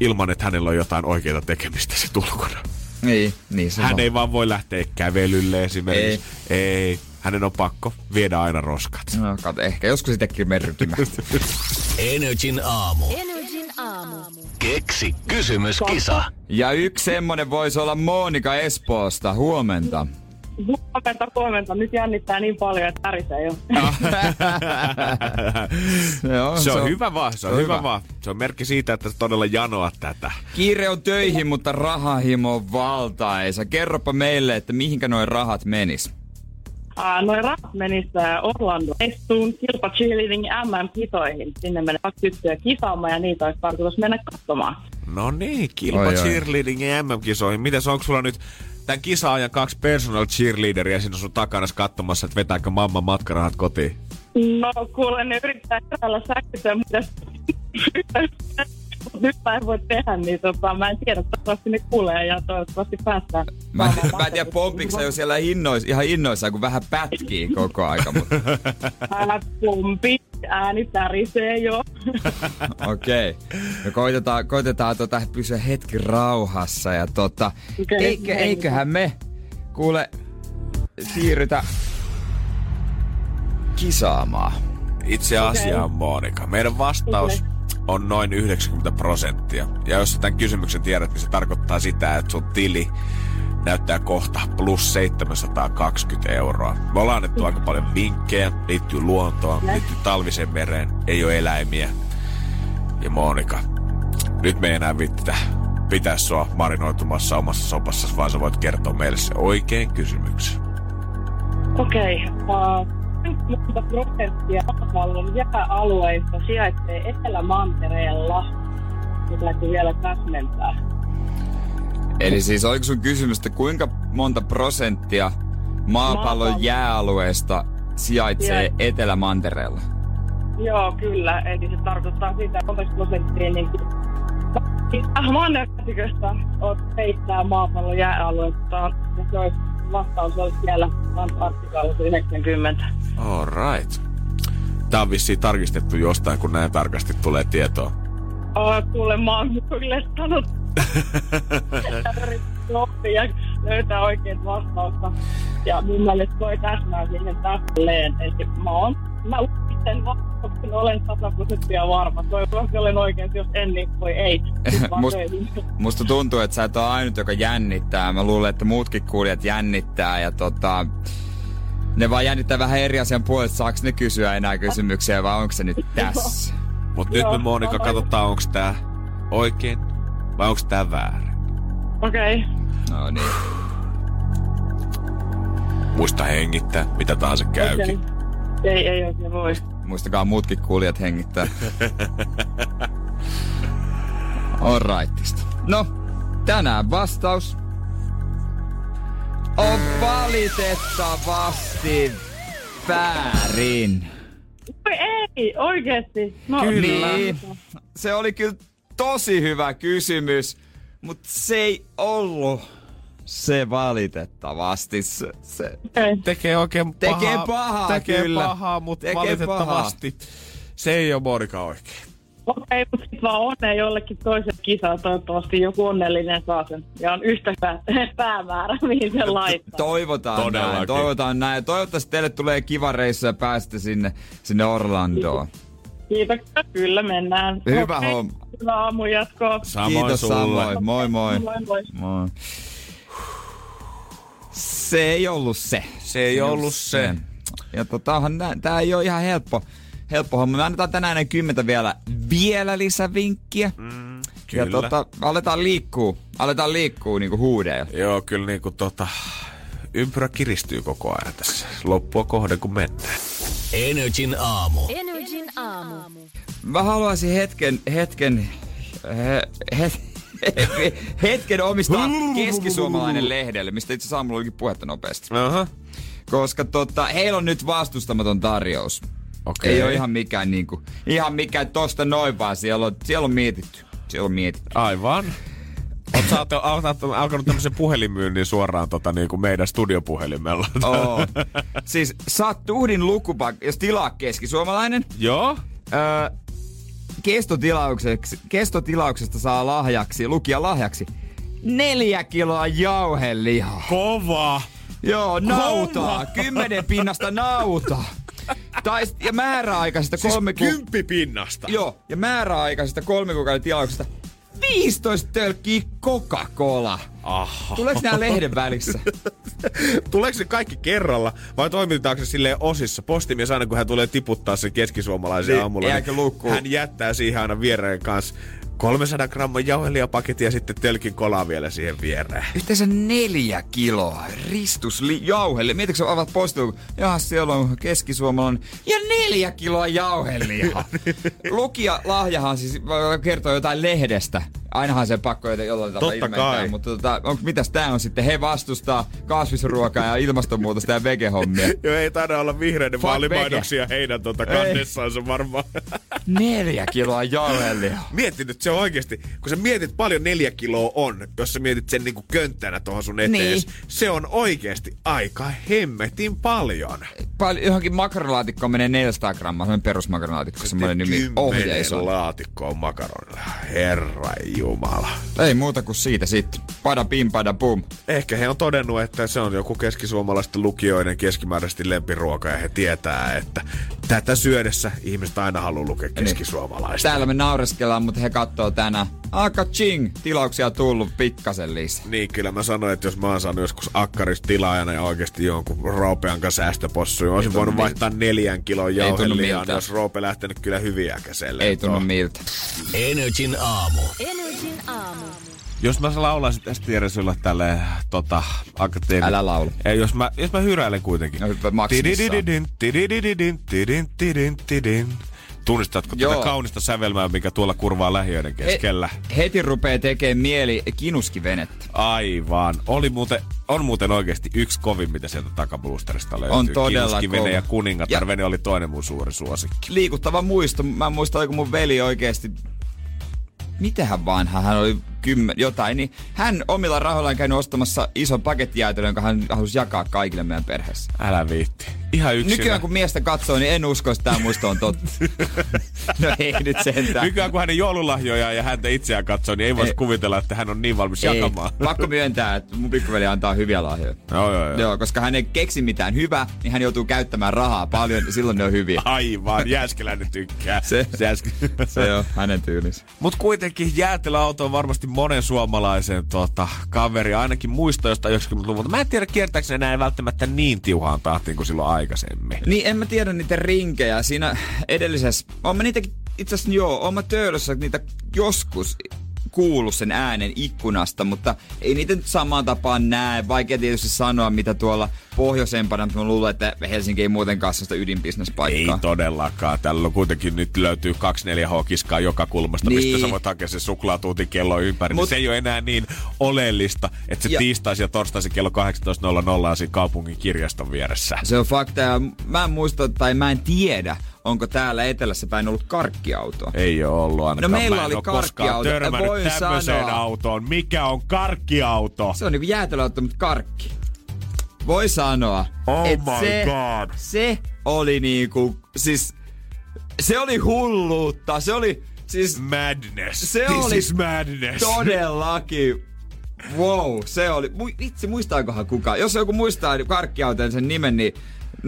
ilman, että hänellä on jotain oikeita tekemistä sit ulkona. Niin, niin se Hän on. ei vaan voi lähteä kävelylle esimerkiksi. Ei. ei. Hänen on pakko viedä aina roskat. No, kato, ehkä joskus sitäkin merkimään. [laughs] Energin aamu. Energin aamu. Keksi kysymyskisa. ja yksi semmonen voisi olla Monika Espoosta. Huomenta. Huomenta, huomenta. Nyt jännittää niin paljon, että tärisee jo. [laughs] Joo, Se on, hyvä vaan, se on, hyvä. vaan. Se on merkki siitä, että todella janoa tätä. Kiire on töihin, mutta rahahimo on valtaisa. Kerropa meille, että mihinkä noin rahat menis. Uh, noin rahat menis Orlando Estuun kilpa cheerleading MM-kisoihin. Sinne menee kaksi tyttöä kisaamaan ja niitä olisi tarkoitus mennä katsomaan. No niin, kilpa Oi, cheerleading ja MM-kisoihin. Mites onko sulla nyt tämän kisaajan kaksi personal cheerleaderia siinä sun takana katsomassa, että vetääkö mamma matkarahat kotiin? No kuule, ne yrittää kerralla säkkyä, mutta nyt mä en voi tehdä, niin tota, mä en tiedä, toivottavasti ne kuulee ja toivottavasti päästään. Mä, mä en tiedä, pompiksa jo siellä hinnois, ihan innoissaan, kun vähän pätkii koko aika, mutta Älä pompi, ääni tärisee jo. [laughs] okei. Okay. No koitetaan, koitetaan tota, pysyä hetki rauhassa ja tota, Okei, eikö, eiköhän me kuule siirrytä kisaamaan. Itse asiaan, Monika. Meidän vastaus on noin 90 prosenttia. Ja jos sä tämän kysymyksen tiedät, niin se tarkoittaa sitä, että sun tili näyttää kohta plus 720 euroa. Me ollaan annettu aika paljon vinkkejä, liittyy luontoon, liittyy talviseen mereen, ei ole eläimiä. Ja Monika, nyt me ei enää vittitä pitää sua marinoitumassa omassa sopassa, vaan sä voit kertoa meille se oikein kysymyksen. Okei. Okay. Uh, monta prosenttia maapallon jääalueista sijaitsee Etelä-Mantereella? Pitääkö vielä täsmentää? Eli siis oliko sun kysymys, että kuinka monta prosenttia maapallon jääalueesta sijaitsee Sijai- Etelä-Mantereella? Joo, kyllä. Eli se tarkoittaa sitä, että 30 prosenttia niin kuin mannerkäsiköstä on peittää maapallon jääaluetta. Ja se olisi, vastaus olisi siellä Antarktikalla se 90. All right. Tää on vissiin tarkistettu jostain, kun näin tarkasti tulee tietoa. Oh, kuule, mä oon kyllä sanonut. Ja löytää oikein vastausta. Ja mun mielestä toi täsmää siihen täsmälleen. Eli mä oon, mä itse vastauksen olen 100 prosenttia varma. Toivottavasti olen oikein, jos en, niin voi ei. [laughs] Must-. Musta tuntuu, että sä et ole ainut, joka jännittää. Mä luulen, että muutkin kuulijat jännittää ja tota... Ne vaan jännittää vähän eri asian puolesta, saaks ne kysyä enää kysymyksiä vai onko se nyt tässä? Mut nyt me Monika katsotaan, onko tää oikein vai onko tää väärin. Okei. Okay. No niin. Muista hengittää, mitä tahansa käykin. Okay. Ei, ei oikein voi. Muistakaa muutkin kuulijat hengittää. Alrightista. No, tänään vastaus on valitettavasti väärin. Voi ei, oikeesti. No, Niin, se oli kyllä tosi hyvä kysymys, mutta se ei ollut se valitettavasti. Se, se. Okay. Tekee oikein pahaa. Tekee pahaa, Tekee kyllä. pahaa, mutta Tekee valitettavasti se ei ole Monika oikein. Okei, mutta sitten vaan onnea jollekin toiselle kisaan. Toivottavasti joku onnellinen saa sen. Ja on yhtä [laughs] päämäärä, mihin se laittaa. Toivotaan Todellakin. näin, toivotaan näin. Toivottavasti teille tulee kiva reissu ja pääsette sinne, sinne Orlandoon. Kiitoksia, kyllä mennään. Hyvä Okei, homma. Hyvää aamun jatkoa. Samoin Kiitos sulle. samoin. Moi moi. Moi moi. moi. Se ei ollut se. Se ei ollut se. Ja tota, tää ei ole ihan helppo, helppo homma. Me annetaan tänään ennen kymmentä vielä, vielä lisävinkkiä. Mm, Ja kyllä. tota, aletaan liikkuu, aletaan liikkuu niinku huudeilla. Joo, kyllä niinku tota, ympyrä kiristyy koko ajan tässä. Loppua kohden kun mennään. Energin aamu. Energin aamu. Mä haluaisin hetken, hetken, he, het, [laughs] hetken omistaa keskisuomalainen lehdelle, mistä itse asiassa aamulla olikin puhetta nopeasti. Aha. Koska tota, heillä on nyt vastustamaton tarjous. Okei. Ei ole ihan mikään niinku, ihan mikään tosta noin vaan, siellä on, siellä on mietitty. Siellä on mietitty. Aivan. Oot alkanut tämmöisen puhelinmyynnin suoraan tota, niin kuin meidän studiopuhelimella. Oo. siis saat tuhdin lukupak, jos tilaa keskisuomalainen. Joo? Öö, kestotilaukseksi, kestotilauksesta saa lahjaksi, lukija lahjaksi, neljä kiloa jauhelihaa. Kova! Joo, nautaa. Kymmenen pinnasta nautaa. Tai, ja määräaikaisesta kolme ku... pinnasta. Joo, ja määräaikaisesta kolme kuukauden tilauksesta 15 tölkkiä Coca-Cola. Aha. Tuleeko nää lehden välissä? [laughs] Tuleeko se kaikki kerralla vai toimitetaanko se silleen osissa? Postimies aina kun hän tulee tiputtaa sen keskisuomalaisen Niin, aamulla, jääkö lukkoon? hän jättää siihen aina viereen kanssa 300 gramman jauhelijapaketin ja sitten tölkin kolaa vielä siihen viereen. Yhteensä neljä kiloa ristus li- jauhelle. Mietitkö sä avaat postilun? Jaha, siellä on keskisuomalainen. Ja neljä kiloa jauhelihaa. [laughs] Lukija lahjahan siis äh, kertoo jotain lehdestä. Ainahan se pakko jollain tavalla Totta ilmentää. kai. Mutta tota, onko, mitäs tää on sitten? He vastustaa kasvisruokaa ja ilmastonmuutosta ja vegehommia. [laughs] Joo, ei taida olla vihreiden Fuck vaalimainoksia heidän tota kannessaansa varmaan. neljä kiloa jauhelihaa. Mieti nyt, se on oikeasti, kun sä mietit paljon neljä kiloa on, jos sä mietit sen niinku könttänä tuohon sun etees, Niin. se on oikeasti aika hemmetin paljon. Pal- johonkin makaronilaatikkoon menee 400 grammaa, semmoinen perusmakaronilaatikko, semmoinen nimi Kymmenen ohjeisoo. laatikkoa makaronilla. Herra jumala. Ei muuta kuin siitä sitten. Pada pim, pada pum. Ehkä he on todennut, että se on joku keskisuomalaisten lukijoiden keskimääräisesti lempiruoka ja he tietää, että tätä syödessä ihmiset aina haluaa lukea keskisuomalaista. Täällä me naureskellaan, mutta he katsoo tänään. Aka ching, tilauksia tullut pikkasen lisää. Niin, kyllä mä sanoin, että jos mä oon saanut joskus akkarista tilaajana ja oikeasti jonkun Roopean kanssa säästöpossuja, olisin voinut miltä. vaihtaa neljän kilon miltä. niin jos Roope lähtenyt kyllä hyviä käselle. Ei tunnu miltä. Energin aamu. Energin aamu. Jos mä laulaisin tästä Jere sulle tälle tota, akateemi... Älä laula. Ei, jos mä, jos mä hyräilen kuitenkin. No, maksimissaan. Tididididin, tididididin, tidin, tidin, tidin. Tunnistatko Joo. tätä kaunista sävelmää, mikä tuolla kurvaa lähiöiden keskellä? He, heti rupee tekemään mieli kinuskivenettä. Aivan. Oli muuten, on muuten oikeasti yksi kovin, mitä sieltä takablusterista löytyy. On todella Kinuskivene kova. ja kuningatar. Ja- oli toinen mun suuri suosikki. Liikuttava muisto. Mä muistan, oliko mun veli oikeesti... Mitähän vanha hän oli kymmen, jotain, niin hän omilla rahoillaan käynyt ostamassa ison pakettijäätelön, jonka hän halusi jakaa kaikille meidän perheessä. Älä viitti. Ihan yksinä. Nykyään kun miestä katsoo, niin en usko, että tämä muisto on totta. [laughs] no ei nyt sentään. Nykyään kun hänen joululahjoja ja häntä itseään katsoo, niin ei voisi kuvitella, että hän on niin valmis Ei, jakamaan. [laughs] pakko myöntää, että mun pikkuveli antaa hyviä lahjoja. Joo, joo, joo. Joo, koska hän ei keksi mitään hyvää, niin hän joutuu käyttämään rahaa paljon, ja silloin ne on hyviä. [laughs] Aivan, Jääskeläinen tykkää. Se- Jääske... Se on hänen tyylinsä. Mut kuitenkin jäätelöauto on varmasti monen suomalaisen tota, kaveri, ainakin muista jostain 90-luvulta. Mä en tiedä, kiertääkö näin välttämättä niin tiuhaan tahtiin kuin silloin aikaisemmin. Niin en mä tiedä niitä rinkejä. Siinä edellisessä, oon mä niitäkin, itse asiassa joo, oon mä töölössä niitä joskus kuullut sen äänen ikkunasta, mutta ei niitä nyt samaan tapaan näe. Vaikea tietysti sanoa, mitä tuolla pohjoisempana, mutta mä luulen, että Helsinki ei muutenkaan Ei ydinbisnespaikkaa. todellakaan. Tällä kuitenkin nyt löytyy 24H-kiskaa joka kulmasta, Niin. mistä sä voit hakea se suklaatuutin kello ympäri. Mut... Mut- Se ei ole enää niin oleellista, että se Ja- tiistaisin ja torstaisin kello 18.00 on siinä kaupungin kirjaston vieressä. Se on fakta ja mä en muista tai mä en tiedä, onko täällä etelässä päin ollut karkkiautoa. Ei ole ollut ainakaan. No meillä oli karkkiauto. Voin sanoa. autoon. Mikä on karkkiauto? Se on niinku jäätelöauto, mutta karkki. Voi sanoa, Oh et my se, God. se oli niinku, siis se oli hulluutta. Se oli, Siis Madness. Se This oli is madness. todellakin Wow, se oli. Itse muistaakohan kukaan? Jos joku muistaa karkkiauteen sen nimen, niin 050501719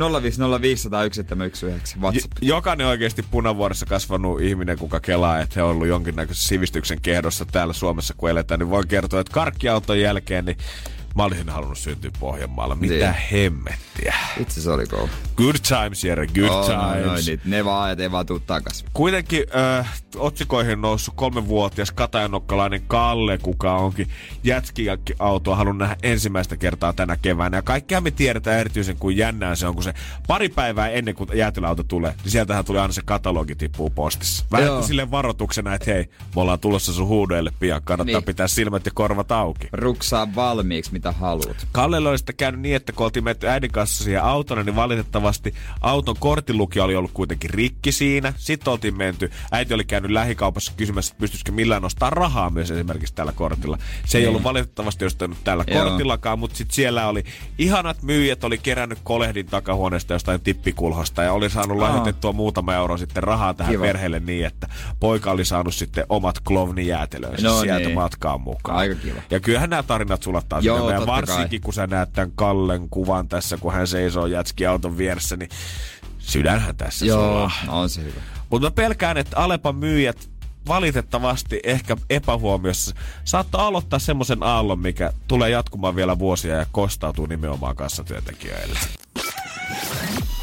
J- WhatsApp. jokainen oikeasti punavuoressa kasvanut ihminen, kuka kelaa, että he on ollut jonkinnäköisessä sivistyksen kehdossa täällä Suomessa, kun eletään, niin voin kertoa, että karkkiauton jälkeen, niin mä olisin halunnut syntyä Pohjanmaalla. Mitä Niin. hemmettiä. Itse se oli kova. Good times, Jere, good Oh, no, times. no, niin, ne vaan ajat ei vaan tuu takas. Kuitenkin äh, otsikoihin noussut kolmenvuotias katajanokkalainen Kalle, kuka onkin jätskiautoa halunnut nähdä ensimmäistä kertaa tänä keväänä. Ja kaikkea me tiedetään erityisen kuin jännää se on, kun se pari päivää ennen kuin jäätelöauto tulee, niin sieltähän tuli aina se katalogi tippuu postissa. Vähän sille varoituksena, että hei, me ollaan tulossa sun huudeille pian, kannattaa Niin. pitää silmät ja korvat auki. Ruksaa valmiiksi, mitä haluat. Kallelle oli sitten käynyt niin, että kun oltiin menty äidin kanssa siihen autona, niin valitettavasti auton korttilukija oli ollut kuitenkin rikki siinä. Sitten oltiin menty, äiti oli käynyt lähikaupassa kysymässä, että pystyisikö millään nostaa rahaa myös esimerkiksi tällä kortilla. Se ei ollut valitettavasti ostanut tällä Joo. kortillakaan, mutta sitten siellä oli ihanat myyjät, oli kerännyt kolehdin takahuoneesta jostain tippikulhosta ja oli saanut lahjoitettua muutama euro sitten rahaa tähän Kiva. perheelle niin, että poika oli saanut sitten omat klovnijäätelönsä No sieltä niin. matkaan mukaan. Aika kiva. Ja kyllähän nämä tarinat sulattaa Joo, sydämeen. Ja totta kai. varsinkin kun sä näet tämän Kallen kuvan tässä, kun hän seisoo jätskiauton vieressä, niin sydänhän tässä Joo, sulaa. no on se hyvä. Mutta mä pelkään, että Alepan myyjät valitettavasti ehkä epähuomiossa saattaa aloittaa semmoisen aallon, mikä tulee jatkumaan vielä vuosia ja kostautuu nimenomaan kassatyöntekijöille.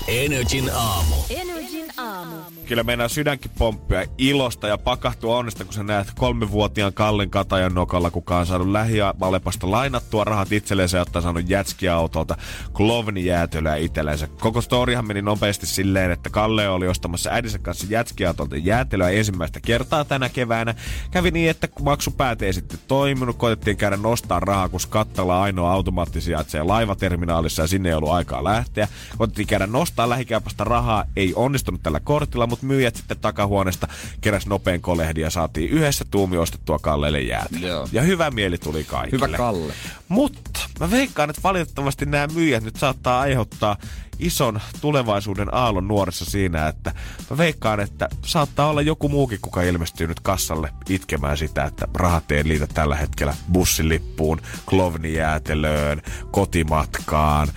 Energin aamu. Energin aamu. Kyllä meidän sydänkin pomppia ilosta ja pakahtua onnesta, kun sä näet kolmevuotiaan Kallen Katajan nokalla, kuka on saanut lähialepasta lainattua rahat itselleen ja ottaa saanut jätskiautolta klovnijäätelöä itsellensä. Koko storihan meni nopeasti silleen, että Kalle oli ostamassa äidinsä kanssa jätskiautolta jäätelöä ensimmäistä kertaa tänä keväänä. Kävi niin, että kun maksupäät ei sitten toiminut, koitettiin käydä nostaa rahaa, kun Kattala ainoa automaatti sijaitsee laivaterminaalissa ja sinne ei ollut aikaa lähteä. Koitettiin käydä nostaa lähikäypästä rahaa, ei onnistunut tällä kortilla, mutta myyjät sitten takahuoneesta keräs nopean kolehdin ja saatiin yhdessä tuumi ostettua Kallelle jäätelöä. Joo. Ja hyvä mieli tuli kaikille. Hyvä Kalle. Mutta mä veikkaan, että valitettavasti nämä myyjät nyt saattaa aiheuttaa ison tulevaisuuden aallon nuorissa siinä, että mä veikkaan, että saattaa olla joku muukin, kuka ilmestyy nyt kassalle itkemään sitä, että rahat ei liitä tällä hetkellä bussilippuun, klovnijäätelöön, kotimatkaan,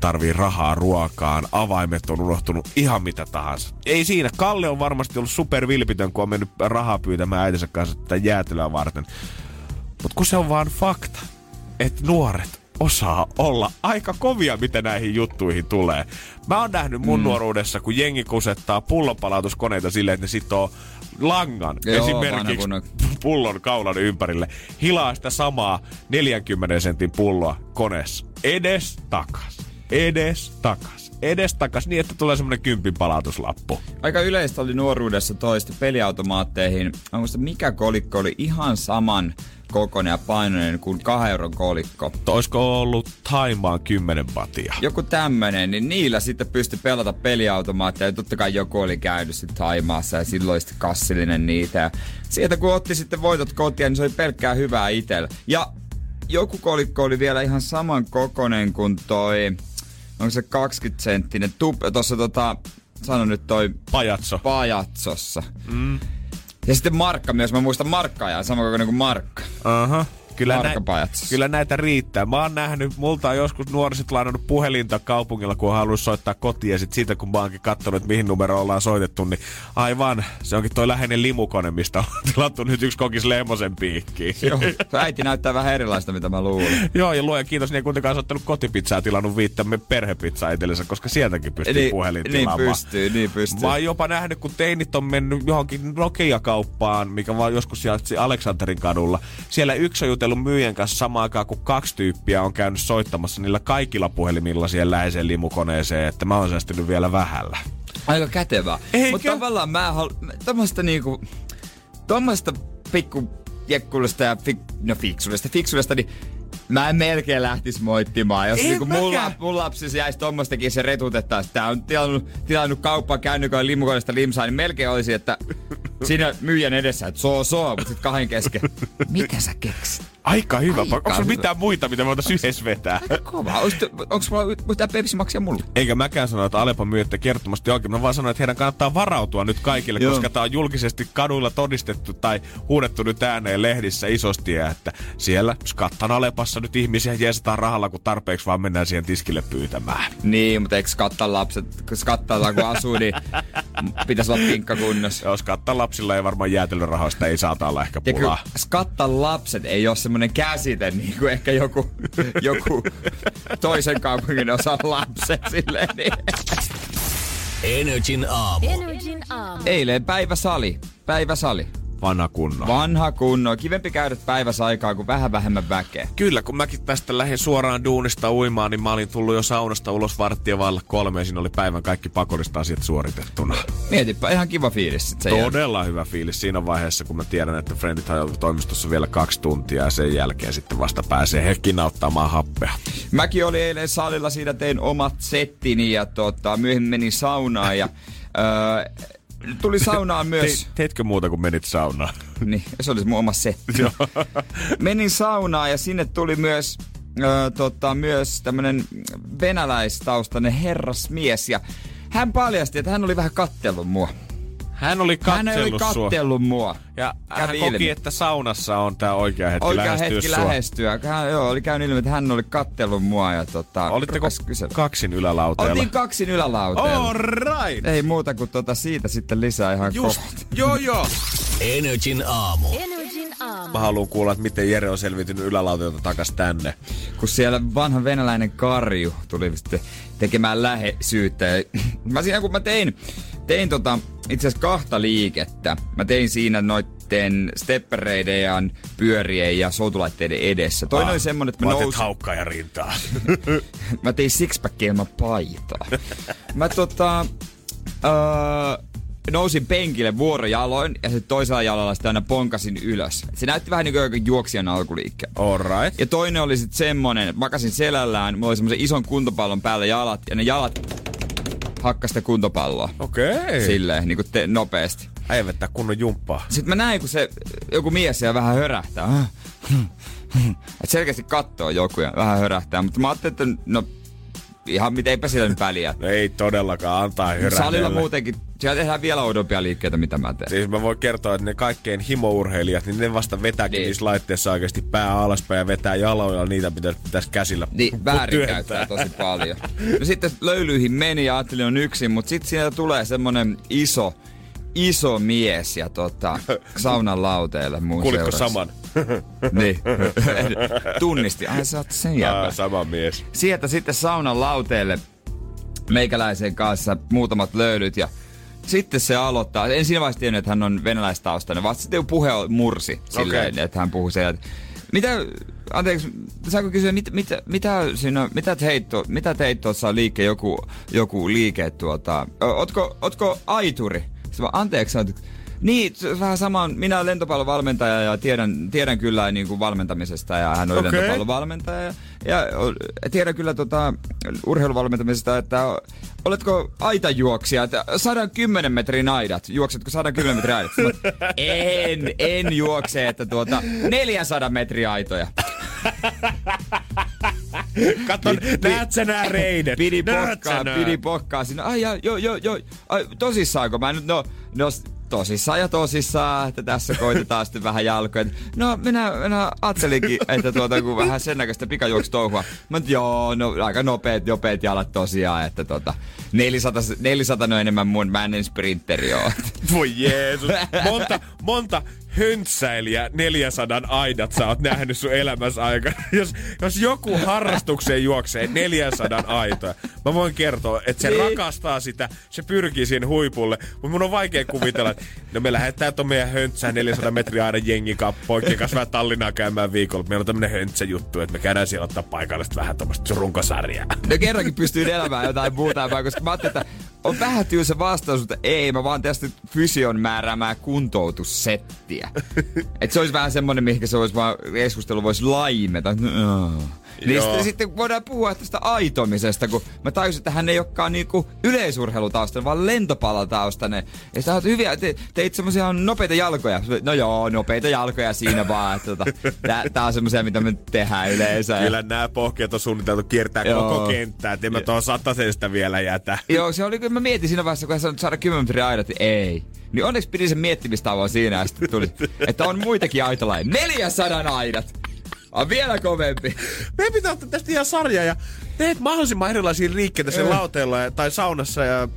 tarvii rahaa ruokaan, avaimet on unohtunut, ihan mitä tahansa. Ei siinä. Kalle on varmasti ollut supervilpitön, kun on mennyt rahaa pyytämään äitinsä kanssa tätä jäätelöä varten. Mutta kun se on vaan fakta, että nuoret osaa olla aika kovia, mitä näihin juttuihin tulee. Mä oon nähnyt mun mm. nuoruudessa, kun jengi kusettaa pullonpalautuskoneita silleen, että ne sitoo langan Joo, esimerkiksi [laughs] pullon kaulan ympärille. Hilaa sitä samaa 40 sentin pulloa koneessa. Edes takas. Edes takas. Edes takas niin, että tulee semmonen kympin palautuslappu. Aika yleistä oli nuoruudessa toista peliautomaatteihin. Mä mikä kolikko oli ihan saman kokoinen ja painoinen kuin kahden euron kolikko. Olisiko ollut Taimaan 10 batia? Joku tämmönen, niin niillä sitten pystyi pelata peliautomaatteja. Ja totta kai joku oli käynyt sitten Taimaassa ja silloin sitten kassillinen niitä. Ja sieltä kun otti sitten voitot kotiin, niin se oli pelkkää hyvää itsellä. Ja joku kolikko oli vielä ihan saman kokoinen kuin toi, onko se 20 senttinen, tup, tossa tota, sano nyt toi Pajatso. Pajatsossa. Mm. Ja sitten Markka myös, mä muistan Markkaa ja sama kuin Markka. Aha. Kyllä, Pajatsossa. kyllä näitä riittää. Mä oon nähnyt, multa on joskus nuoriset lainannut puhelinta kaupungilla, kun on halunnut soittaa kotiin. Ja sit siitä, kun mä oonkin katsonut, että mihin numero ollaan soitettu, niin aivan, se onkin toi läheinen limukone, mistä on [laughs] tilattu nyt yksi kokis Lemmosen piikkiin. Joo, äiti näyttää vähän erilaista, mitä mä luulin. [laughs] Joo, ja luoja kiitos, niin ei kuitenkaan soittanut kotipizzaa tilannut viittämme perhepizzaa itsellensä, koska sieltäkin pystyy Niin- puhelin niin tilaamaan. pystyy, niin pystyy. Mä oon jopa nähnyt, kun teinit on mennyt johonkin Nokia-kauppaan, mikä vaan joskus sijaitsi Aleksanterin kadulla. Siellä yksi on jutellut myyjän kanssa samaan aikaan, kun kaksi tyyppiä on käynyt soittamassa niillä kaikilla puhelimilla siihen läheiseen limukoneeseen, että mä oon säästynyt vielä vähällä. Aika kätevää. Mutta tavallaan mä halu... Tämmöstä niinku... Tuommoista pikku jekkuudesta ja fik, no fiksuudesta, fiksuudesta, niin mä en melkein lähtis moittimaan. Jos niinku mun, lap, mun lapsi jäisi tommostakin se retutetta, että tää on tilannut, tilannut kauppaa kännyköön limukoneesta limsaa, niin melkein olisi, että [laughs] siinä myyjän edessä, että soo soo, mutta sit kahden kesken. Mitä sä keksit? Aika hyvä. Aika Onko sulla mitään muita, mitä voitaisiin yhdessä vetää? Kova. Onko mulla mitään Pepsi Maxia mulla? Eikä mäkään sano, että Alepa myytte kertomasti oikein. Mä vaan sanoin, että heidän kannattaa varautua nyt kaikille, Joo. koska tää on julkisesti kaduilla todistettu tai huudettu nyt ääneen lehdissä isosti, että siellä Skattan Alepassa nyt ihmisiä jeesataan rahalla, kun tarpeeksi vaan mennään siihen tiskille pyytämään. Niin, mutta eikö skattaa lapset, kun skattaa kun asuu, niin pitäisi olla pinkka kunnossa. Jos Skattan lapsilla ei varmaan jäätelörahoista ei saata olla ehkä Ja pulaa. skattan lapset ei ole semmoinen käsite, niin kuin ehkä joku, joku toisen kaupungin osan lapset silleen. Niin. Energin aamu. Energin aamu. Eilen päiväsali. Päiväsali. Vanha kunno. Vanha kunno. Kivempi käydä päiväsaikaa kuin vähän vähemmän väkeä. Kyllä, kun mäkin tästä lähdin suoraan duunista uimaan, niin mä olin tullut jo saunasta ulos varttia vailla kolme ja siinä oli päivän kaikki pakollista asiat suoritettuna. Mietipä, ihan kiva fiilis sit sen jälkeen. Todella hyvä fiilis siinä vaiheessa, kun mä tiedän, että Friendit hajoaa toimistossa vielä kaksi tuntia ja sen jälkeen sitten vasta pääsee hekin auttamaan happea. Mäkin olin eilen salilla, siinä tein omat settini ja tota, myöhemmin menin saunaan ja [laughs] öö, tuli saunaan myös... Te, teitkö muuta kuin menit saunaan? [laughs] Niin, se oli se mun oma setti. Joo. [laughs] Menin saunaan ja sinne tuli myös, ö, tota, myös tämmönen venäläistaustainen herrasmies ja hän paljasti, että hän oli vähän kattellut mua. Hän oli hän oli katsellut sua. kattellut mua. Ja hän Kävi koki, ilmi. että saunassa on tää oikea hetki Oikea lähestyä hetki sua. lähestyä. Hän, joo, oli käynyt ilmi, että hän oli kattellut mua ja tota, Olitteko kysellä. kaksin ylälauteella? Oltiin kaksin ylälauteella. All right! Ei muuta kuin tota siitä sitten lisää ihan Just, kohta. joo joo. Energin aamu. Energin aamu. Mä haluan kuulla, että miten Jere on selviytynyt ylälauteelta takas tänne. kun siellä vanha venäläinen karju tuli sitten tekemään läheisyyttä. Ja [laughs] mä siinä kun mä tein, tein tota, itse asiassa kahta liikettä. Mä tein siinä noitten steppereiden ja pyörien ja soutulaitteiden edessä. Toinen oli semmonen, että mä Mä nousin, haukkaa ja rintaa. [laughs] mä tein sixpackia ilman paitaa. mä tota, öö, nousin penkille vuorojaloin ja sitten toisella jalalla sitten aina ponkasin ylös. Se näytti vähän niin kuin juoksijan alkuliikke. All right. Ja toinen oli sitten semmonen, että makasin selällään, mulla oli semmoisen ison kuntopallon päällä jalat, ja ne jalat hakkas sitä kuntopalloa. Okei. Okay. Silleen, niin kuin te, nopeasti. Äijä vettää kunnon jumppaa. Sitten mä näin, kun se joku mies siellä vähän hörähtää. Et selkeästi kattoo joku ja vähän hörähtää, mutta mä ajattelin, että no ihan miten eipä sillä nyt väliä. No ei todellakaan, antaa hyrähdellä. Salilla muutenkin, siellä tehdään vielä oudompia liikkeitä, mitä mä teen. Siis mä voin kertoa, että ne kaikkein himourheilijat, niin ne vasta vetääkin Niin. niissä laitteissa oikeasti pää alaspäin ja vetää jaloilla. Niitä pitäisi, pitäisi käsillä Niin, [laughs] väärinkäyttää tosi paljon. No sitten löylyihin meni ja ajattelin on yksin, mutta sitten siinä tulee semmonen iso, iso mies ja tota, saunan lauteelle mun Kuulitko seurassa. saman? [laughs] Niin. [laughs] Tunnisti. Ai sä oot sen jäbä. sama mies. Sieltä sitten saunan lauteelle meikäläisen kanssa muutamat löylyt ja sitten se aloittaa. En siinä vaiheessa tiennyt, että hän on venäläistaustainen, vaan sitten puhe mursi silleen, Okei. että hän puhuu siellä. että Mitä, anteeksi, saanko kysyä, mit, mit, mitä, siinä, mitä heitto, mitä teit tuossa liike, joku, joku liike tuota, ö, otko, otko aituri? Se vaan, anteeksi, oot- niin, vähän sama. Minä olen lentopallovalmentaja ja tiedän, tiedän kyllä niin kuin valmentamisesta ja hän on okay. lentopallovalmentaja. Ja, ja tiedän kyllä tota, urheiluvalmentamisesta, että oletko aitajuoksija, että 110 metrin aidat, juoksetko 110 metrin aidat? Mä, en, en juokse, että tuota 400 metriä aitoja. [laughs] Kato, näet sä nää reidet? Pidi pokkaa, pidi pokkaa sinne. Ai, ja, joo, joo, joo. Ai, tosissaanko mä nyt, no, no tosissaan ja tosissaan, että tässä koitetaan [laughs] sitten vähän jalkoja. No minä, minä ajattelinkin, että tuota, kun vähän sen näköistä pikajuoksutouhua. Mä nyt, joo, no aika nopeet, nopeet jalat tosiaan, että tota, 400, 400 on enemmän mun, mä en sprinteri oo. Voi Jeesus. Monta, monta höntsäilijä 400 aidat sä oot nähnyt sun elämässä aikana. [laughs] Jos, jos joku harrastukseen juoksee 400 aitoja, mä voin kertoa, että se Niin. rakastaa sitä, se pyrkii siihen huipulle. Mutta mun on vaikea kuvitella, että no me lähdetään ton meidän höntsää 400 metriä aidan jengin kanssa kanssa vähän Tallinnaan käymään viikolla. Meillä on tämmönen höntsäjuttu, että me käydään siellä ottaa paikallista vähän tommoista runkosarjaa. No kerrankin pystyy elämään jotain muuta, koska mä ajattelin, että on vähän tylsä vastaus, mutta ei, mä vaan tästä fysion määräämää kuntoutussettiä. Et se olisi vähän semmonen, mihinkä se olisi vaan, keskustelu voisi laimeta. No, Niin sitten, sitten voidaan puhua tästä aitomisesta, kun mä tajusin, että hän ei olekaan niinku yleisurheilutaustainen, vaan lentopallotaustainen. Ja sä oot hyviä, te, teit semmosia nopeita jalkoja. No joo, nopeita jalkoja siinä vaan. Että tota, tää, tää on semmosia, mitä me tehdään yleensä. Kyllä nämä pohkeet on suunniteltu kiertää Joo. koko kenttää, että mä tuohon satasesta vielä jätä. Joo, se oli, kun mä mietin siinä vaiheessa, kun hän sanoi, että saada 10 metriä aidat, niin ei. Niin onneksi pidin sen miettimistauon siinä ja sitten tuli, että on muitakin aitolajeja. 400 aidat! On vielä kovempi. Meidän pitää ottaa tästä ihan sarja ja teet mahdollisimman erilaisia liikkeitä sen lauteella ja, tai saunassa ja ö,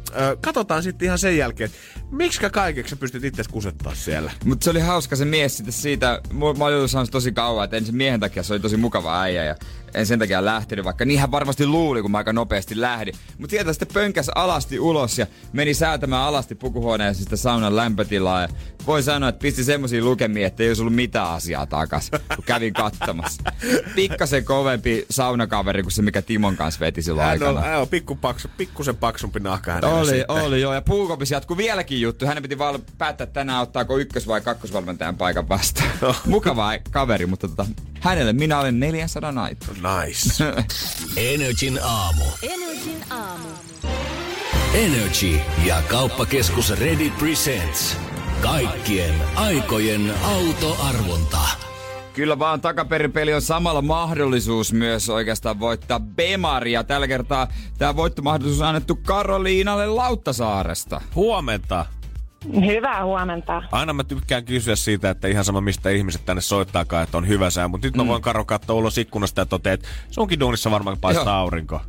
katsotaan sitten ihan sen jälkeen, että miksi kaikeksi sä pystyt itse kusettaa siellä. Mutta se oli hauska se mies sitten siitä, mä olin tosi kauan, että en sen miehen takia se oli tosi mukava äijä ja en sen takia lähtenyt, vaikka niin hän varmasti luuli, kun mä aika nopeasti lähdin. Mutta sieltä sitten pönkäs alasti ulos ja meni säätämään alasti pukuhuoneessa sitä saunan lämpötilaa ja voi sanoa, että pisti semmoisia lukemia, että ei olisi ollut mitään asiaa takas, kun kävin katsomassa. [laughs] Pikkasen kovempi saunakaveri kuin se, mikä Timon kanssa veti silloin Hän on, aikana. hän on pikku paksu, pikkusen paksumpi nahka hänellä Oli, sitten. oli joo. Ja puukopissa jatkuu vieläkin juttu. Hänen piti vaan päättää tänään ottaako ykkös- vai kakkosvalmentajan paikan vastaan. Mukava kaveri, mutta tota, hänelle minä olen 400 naita. Nice. [laughs] Energin aamu. Energin aamu. Energy ja kauppakeskus Ready Presents. Kaikkien aikojen autoarvonta. Kyllä vaan takaperipeli on samalla mahdollisuus myös oikeastaan voittaa Bemaria. Tällä kertaa tämä voittomahdollisuus on annettu Karoliinalle Lauttasaaresta. Huomenta. Hyvää huomenta. Aina mä tykkään kysyä siitä, että ihan sama mistä ihmiset tänne soittaakaan, että on hyvä sää. Mutta nyt mä voin Karo katsoa ulos ikkunasta ja toteaa, että sunkin duunissa varmaan paistaa Joo. aurinko.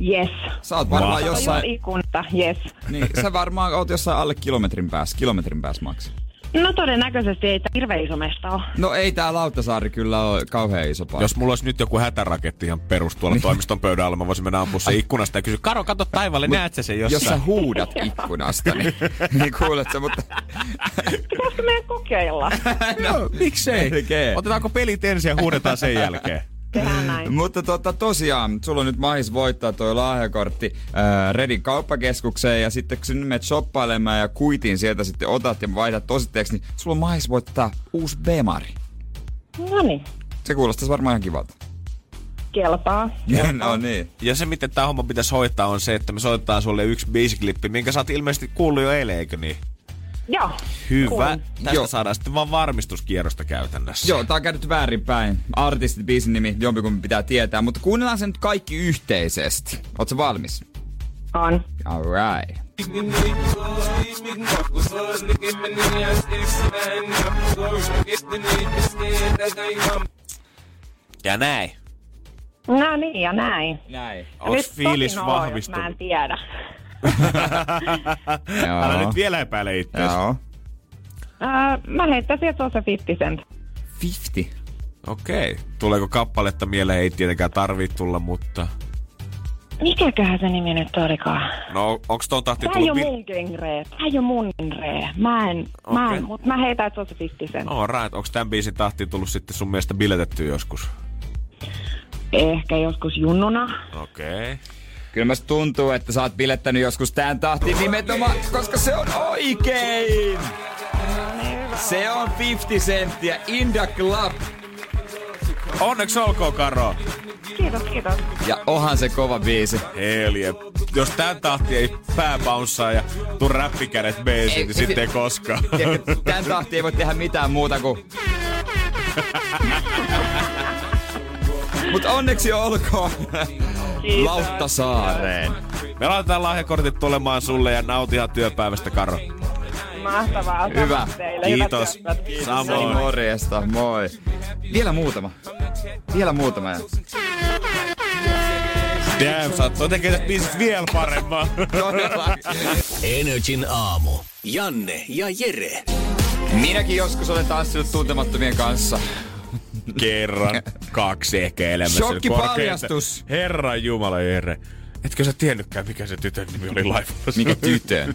Yes. Sä oot varmaan jossain, ikunta, yes. niin, sä varmaan oot jossain alle kilometrin päässä, kilometrin päässä maks. No todennäköisesti ei tämä hirveän iso mesta ole. No ei tää Lauttasaari kyllä ole kauhean iso paikka. Jos mulla olisi nyt joku hätäraketti ihan perus tuolla toimiston pöydän alla, mä voisin mennä ampua se ikkunasta ja kysyä, Karo, kato taivaalle, näet sä sen jos jossain? sä huudat ikkunasta, niin, [laughs] niin kuulet sä, mutta Pitäisikö meidän kokeilla? [laughs] no, miksei? Otetaanko pelit ensin ja huudetaan sen jälkeen? Tehdään näin. Mutta tota, tosiaan, sulla on nyt mahis voittaa toi lahjakortti ää, Redin kauppakeskukseen ja sitten kun sinne menet shoppailemaan ja kuitin sieltä sitten otat ja vaihdat tositteeksi, niin sulla on mahis voittaa uusi Bemari. No niin, Se kuulostaisi varmaan ihan kivalta. kelpaa. [laughs] no niin. Ja se, miten tämä homma pitäisi hoitaa, on se, että me soitetaan sulle yksi biisiklippi, minkä sä oot ilmeisesti kuullut jo eilen, eikö niin? Joo. Hyvä. Tästä Joo. saadaan sitten vaan varmistuskierrosta käytännössä. Joo, tää on käynyt väärinpäin. Artistit, biisin nimi, jompikumpi pitää tietää, mutta kuunnellaan se nyt kaikki yhteisesti. Ootko valmis? On. Alright. Ja näin. No niin, ja näin. Näin. Onks fiilis jos Mä en vahvistunut? tiedä. [laughs] Älä nyt vielä epäile itseäsi. Joo. Äh, mä heittäisin, että se on se 50 cent. 50. Okei. Tuleeko kappaletta mieleen? Ei tietenkään tarvii tulla, mutta... Mikäköhän se nimi nyt olikaan? No, onks ton tahti Tää ei tullut... ole mun genre. Tää ei ole mun genre. Mä en, mä Okei. en, mut mä heitän, että se on se 50 cent. No right. Onks tän biisin tahti tullut sitten sun mielestä biletetty joskus? Ehkä joskus junnuna. Okei. Okay. Kyllä musta tuntuu, että sä oot bilettänyt joskus tän tahtiin nimenomaan, koska se on oikein! Se on 50 senttiä in the club. Onneksi olkoon, Karo. Kiitos, kiitos. Ja onhan se kova biisi. Helje. Jos tän tahti ei pää bounceaa ja tuu räppikädet beesiin, Ei, niin sitten ei [laughs] koskaan. Tiedätkö, tän tahti ei voi tehdä mitään muuta kuin... [laughs] Mutta onneksi olkoon Kiitos. Lauttasaareen. Me laitetaan lahjakortit tulemaan sulle ja nautihan työpäivästä, Karo. Mahtavaa. Hyvä. Teille. Kiitos. Yöt. Samoin. Morjesta, moi. Vielä muutama. Vielä muutama. ja- Damn, sä oot tekee tästä biisistä vielä paremman. Todella. Energin aamu. Janne ja Jere. Minäkin joskus olen tanssinut tuntemattomien kanssa. Kerran, kaksi ehkä elämässä. Shokkipaljastus. Herran Jumala, Jere. Etkö sä tiennytkään, mikä se tytön nimi oli Life Mikä tytön?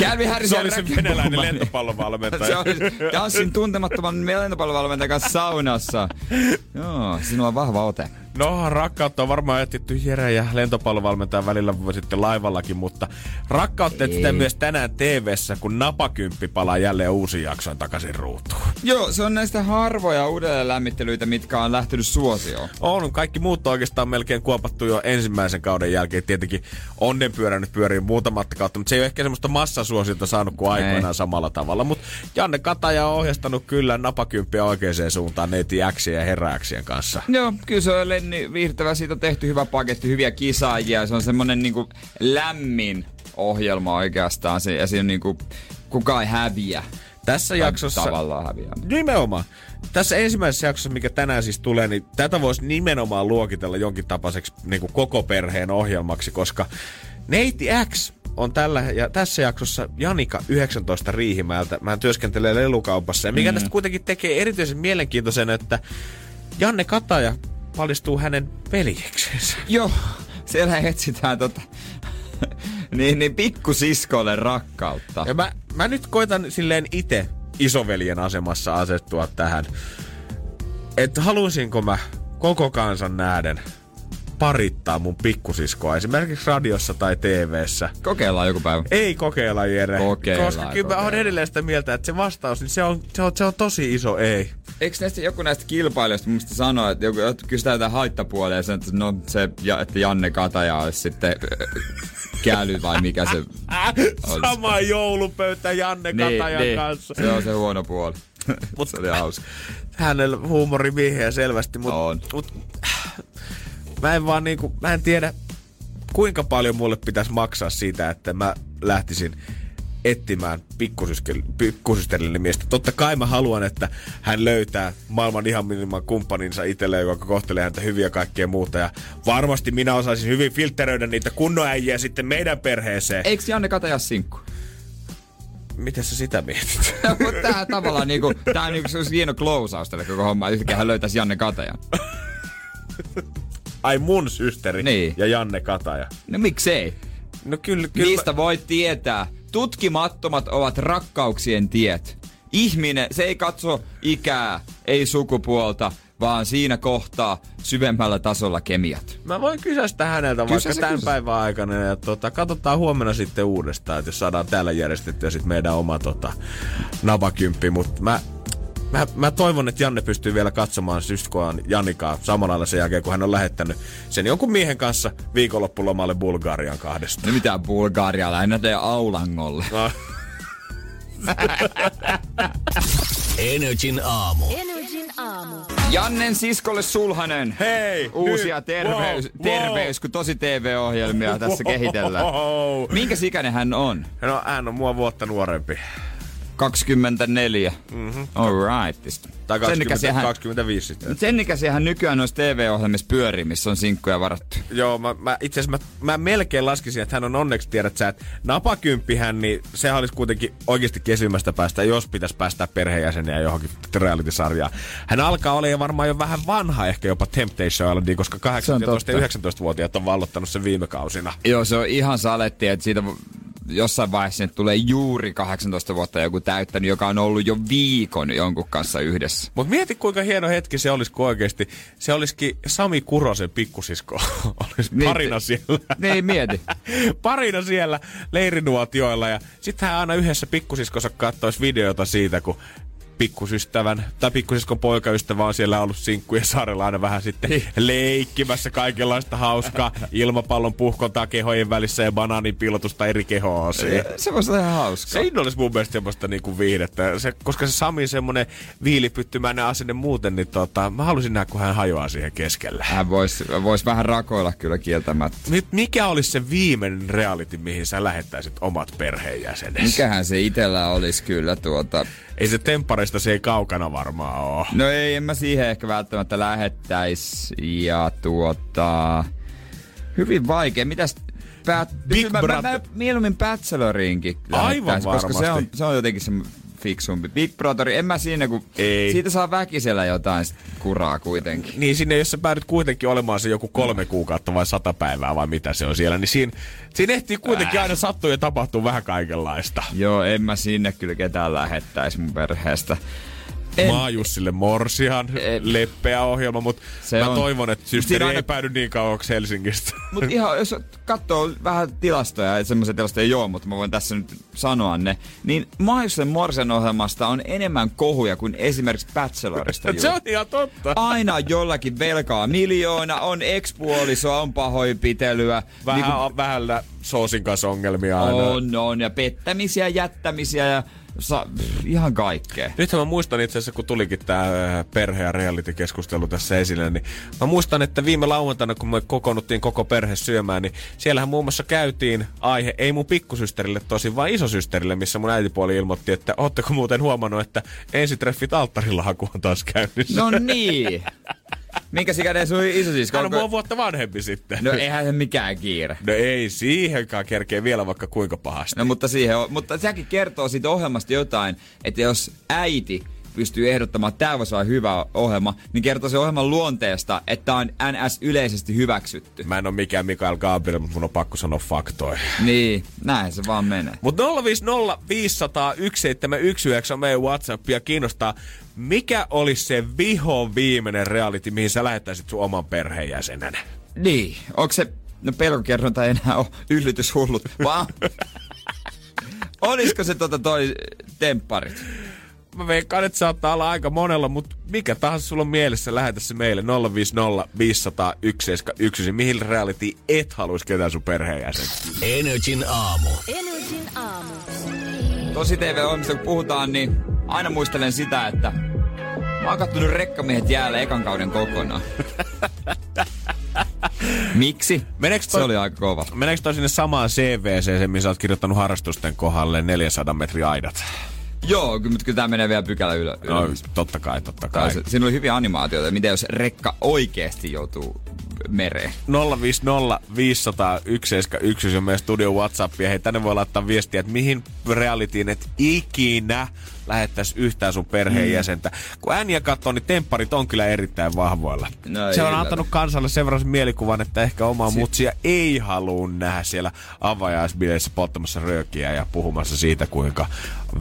Calvin Harris Se ja oli se venäläinen lentopallovalmentaja. Se oli tanssin tuntemattoman lentopallovalmentajan kanssa saunassa. Joo, sinulla on vahva ote. No, rakkautta on varmaan etsitty Jere ja lentopallovalmentajan välillä sitten laivallakin, mutta rakkautta etsitään myös tänään tv kun Napakymppi palaa jälleen uusi jakson takaisin ruutuun. Joo, se on näistä harvoja uudelleen lämmittelyitä, mitkä on lähtenyt suosioon. On, kaikki muut on oikeastaan melkein kuopattu jo ensimmäisen kauden jälkeen. Tietenkin onnenpyörä nyt pyörii muutamat kautta, mutta se ei ole ehkä semmoista massasuosiota saanut kuin aikoinaan Ei. samalla tavalla. Mutta Janne Kataja on ohjastanut kyllä Napakymppiä oikeaan suuntaan neiti Xien ja herääksien kanssa. Joo, kyllä se on Lenni viihdyttävä. Siitä on tehty hyvä paketti, hyviä kisaajia. Se on semmonen niinku lämmin ohjelma oikeastaan. Se, ja siinä on niinku, kukaan ei häviä. Tässä Tai jaksossa... Tavallaan häviää. Nimenomaan. Tässä ensimmäisessä jaksossa, mikä tänään siis tulee, niin tätä voisi nimenomaan luokitella jonkin tapaiseksi niin kuin koko perheen ohjelmaksi, koska Neiti X on tällä, ja tässä jaksossa Janika 19 Riihimäeltä. Mä työskentelen lelukaupassa. Ja mikä mm. tästä kuitenkin tekee erityisen mielenkiintoisen, että Janne Kataja paljastuu hänen veljeksensä. Joo, siellä etsitään tota... niin, niin pikkusiskolle rakkautta. Ja mä, mä nyt koitan silleen itse isoveljen asemassa asettua tähän. Että haluaisinko mä koko kansan nähden parittaa mun pikkusiskoa esimerkiksi radiossa tai TV:ssä. Kokeillaan joku päivä. Ei kokeilla, Jere. Kokeillaan, koska kyllä mä oon kokeillaan. edelleen sitä mieltä, että se vastaus, niin se on, se on, se on tosi iso ei. Eikö näistä joku näistä kilpailijoista musta sanoo, että joku kysytään jotain haittapuolia ja sanoo, että no se, että Janne Kataja olisi sitten käly vai mikä se [laughs] olisi. Sama joulupöytä Janne Katajan kanssa. Se on se huono puoli. [laughs] se oli hauska. Hänellä huumorimiehiä selvästi, mutta On. mut, mä en vaan niinku, mä en tiedä kuinka paljon mulle pitäisi maksaa siitä, että mä lähtisin etsimään pikkusysterillinen miestä. Totta kai mä haluan, että hän löytää maailman ihan minimman kumppaninsa itselleen, joka kohtelee häntä hyviä ja kaikkea muuta. Ja varmasti minä osaisin hyvin filtteröidä niitä kunnon äijiä sitten meidän perheeseen. Eikö Janne Kataja sinkku? Miten sä sitä mietit? [laughs] Mutta tää tavallaan niinku, tää on niinku hieno close tälle koko homma. Yhtäkkiä hän löytäisi Janne Katajan. [laughs] Ai mun systeri Niin. ja Janne Kataja. No miksei? No kyllä, kyllä. Mistä voit tietää? Tutkimattomat ovat rakkauksien tiet. Ihminen, se ei katso ikää, ei sukupuolta, vaan siinä kohtaa syvemmällä tasolla kemiat. Mä voin kysästä häneltä Kysä vaikka tämän kysä. päivän aikana ja tota, katsotaan huomenna sitten uudestaan, että jos saadaan täällä järjestettyä sitten meidän oma tota, napakymppi, mutta mä, mä, mä, toivon, että Janne pystyy vielä katsomaan syskoaan Janikaa samalla lailla sen jälkeen, kun hän on lähettänyt sen jonkun miehen kanssa viikonloppulomalle Bulgarian kahdesta. No mitä Bulgaria, lähinnä teidän Aulangolle. No, [laughs] Energin aamu. Energin aamu. Jannen siskolle Sulhanen. Hei! Uusia nyt, terveys, wow, terveys, kun tosi TV-ohjelmia tässä kehitellään. Wow. Minkä ikäinen hän on? No, hän on mua vuotta nuorempi. 24. Mm-hmm. Alright. Tai Sen 20, ikäisiä hän, 25 sitten. sen ikäisiä hän nykyään noissa TV-ohjelmissa pyörii, missä on sinkkuja varattu. Joo, mä, mä itse asiassa mä, mä, melkein laskisin, että hän on onneksi, tiedät sä, että napakymppihän, niin sehän olisi kuitenkin oikeasti kesymästä päästä, jos pitäisi päästä perheenjäseniä johonkin reality-sarjaan. Hän alkaa olla varmaan jo vähän vanha, ehkä jopa Temptation Islandiin, koska 18 ja totta. 19-vuotiaat on vallottanut sen viime kausina. Joo, se on ihan saletti, että siitä jossain vaiheessa tulee juuri 18 vuotta joku täyttänyt, joka on ollut jo viikon jonkun kanssa yhdessä. Mutta mieti kuinka hieno hetki se olisi, kun oikeasti se olisikin Sami Kurosen pikkusisko. [laughs] olisi Niin, parina siellä. Niin, mieti. [laughs] parina siellä leirinuotioilla ja sitten hän aina yhdessä pikkusiskonsa kattoisi videota siitä, kun pikkusystävän tai pikkusiskon poikaystävä on siellä ollut sinkkujen saarella aina vähän sitten Niin. leikkimässä kaikenlaista hauskaa ilmapallon puhkontaa kehojen välissä ja banaanin piilotusta eri kehoa Se voisi olla ihan hauska. Siinä olisi mun mielestä semmoista niinku viihdettä. Se, koska se Sami semmonen viilipyttymäinen asenne muuten, niin tota, mä halusin nähdä, kun hän hajoaa siihen keskelle. Hän voisi vois vähän rakoilla kyllä kieltämättä. Nyt mikä olisi se viimeinen reality, mihin sä lähettäisit omat perheenjäsenesi? Mikähän se itellä olisi kyllä tuota... Ei se temppareista se ei kaukana varmaan oo. No ei, en mä siihen ehkä välttämättä lähettäis. Ja tuota... Hyvin vaikea. Mitäs... Päät... Big mä, mä, Brother- mä, mieluummin Bacheloriinkin Aivan lähettäis, koska se on, varmasti. se on jotenkin se fiksumpi. Big Brother, en mä siinä, kun Ei. siitä saa väkisellä jotain kuraa kuitenkin. Niin sinne, jos sä päädyt kuitenkin olemaan se joku kolme kuukautta vai sata päivää vai mitä se on siellä, niin siinä, siinä ehtii kuitenkin aina sattua ja tapahtuu vähän kaikenlaista. Joo, en mä sinne kyllä ketään lähettäisi mun perheestä. En, Maajussille Morsihan, En. leppeä ohjelma, mutta Se mä on. toivon, että systeri siinä ei aina- päädy niin kauaksi Helsingistä. Mutta ihan, jos katsoo vähän tilastoja, että semmoisia tilastoja ei ole, mutta mä voin tässä nyt sanoa ne, niin Maajussen Morsen ohjelmasta on enemmän kohuja kuin esimerkiksi Bachelorista. [laughs] se on ihan totta. Aina jollakin velkaa miljoona, on ekspuolisoa, on pahoinpitelyä. Vähän, niin vähällä Soosin kanssa ongelmia aina. on, on, ja pettämisiä, jättämisiä ja sa- ihan kaikkea. Nythän mä muistan itse asiassa, kun tulikin tää äh, perhe- ja reality-keskustelu tässä esille, niin mä muistan, että viime lauantaina, kun me kokoonnuttiin koko perhe syömään, niin siellähän muun muassa käytiin aihe, ei mun pikkusysterille tosin, vaan isosysterille, missä mun äitipuoli ilmoitti, että ootteko muuten huomannut, että ensitreffit alttarillahaku on taas käynnissä. No niin. [laughs] Minkä sikäinen sun isosisko? Hän on mua vuotta vanhempi sitten. No eihän se mikään kiire. no ei siihenkään kerkeä vielä vaikka kuinka pahasti. No mutta siihen on, mutta sekin kertoo siitä ohjelmasta jotain, että jos äiti pystyy ehdottamaan, että tämä voisi olla hyvä ohjelma, niin kertoo se ohjelman luonteesta, että on NS yleisesti hyväksytty. Mä en ole mikään Mikael Gabriel, mutta mun on pakko sanoa faktoja. Niin, näin se vaan menee. Mutta 050 500 1719 on meidän WhatsApp ja kiinnostaa, mikä olisi se viho viimeinen reality, mihin sä lähettäisit sun oman perheenjäsenen? Niin, onko se, no pelkokerronta ei enää ole yllytyshullut, vaan [laughs] olisiko se tota toi tempparit? Mä veikkaan, että saattaa olla aika monella, mutta mikä tahansa sulla on mielessä, lähetä se meille 050 500 1719. Mihin reality et haluaisi ketään sun perheenjäsen? Energin aamu. Energin aamu. Tosi TV-ohjelmista kun puhutaan, niin aina muistelen sitä, että mä oon kattonut rekkamiehet jäällä ekan kauden kokonaan. [laughs] Miksi? Meneekö Se toi- oli aika kova. Meneekö toi sinne samaan CVC, se, missä oot kirjoittanut harrastusten kohdalle 400 metri aidat? Joo, mutta kyllä tää menee vielä pykälä ylö. No, ylös. totta kai, totta kai. se- Siinä oli hyviä animaatioita. Miten jos rekka oikeesti joutuu mereen? 050 500 171 on meidän studio WhatsApp ja hei tänne voi laittaa viestiä, että mihin realityin et ikinä lähettäisi yhtään sun perheenjäsentä. Kun ääniä katsoo, niin tempparit on kyllä erittäin vahvoilla. No Se on antanut kansalle sen verran mielikuvan, että ehkä omaa Si- mutsia ei halua nähdä siellä avajaisbileissä polttamassa röökiä ja puhumassa siitä, kuinka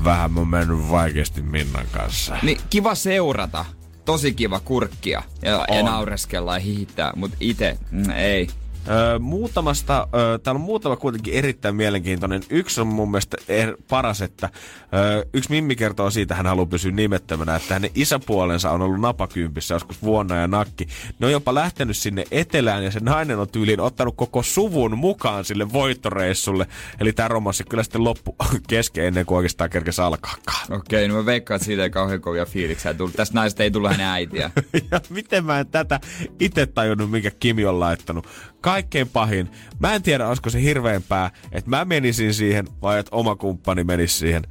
vähän on mennyt vaikeasti Minnan kanssa. Niin kiva seurata. Tosi kiva kurkkia ja, ja naureskella ja hiihtää, mutta itse mm, ei. Öö, muutamasta, öö, täällä on muutama kuitenkin erittäin mielenkiintoinen. Yksi on mun mielestä er, paras, että öö, yksi Mimmi kertoo siitä, hän haluaa pysyä nimettömänä, että hänen isäpuolensa on ollut napakympissä joskus vuonna ja nakki. Ne on jopa lähtenyt sinne etelään ja se nainen on tyyliin ottanut koko suvun mukaan sille voittoreissulle. Eli tämä romanssi kyllä sitten loppu [laughs] kesken ennen kuin oikeastaan kerkesi alkaakaan. Okei, no mä veikkaan, että siitä ei kauhean kovia fiiliksiä tullut. Tästä naisesta ei tullut hänen äitiä. [laughs] Ja miten mä en tätä itse tajunnut, minkä Kimi on laittanut. Kaikkein pahin. Mä en tiedä, olisiko se hirveämpää, että mä menisin siihen vai että oma kumppani menisi siihen.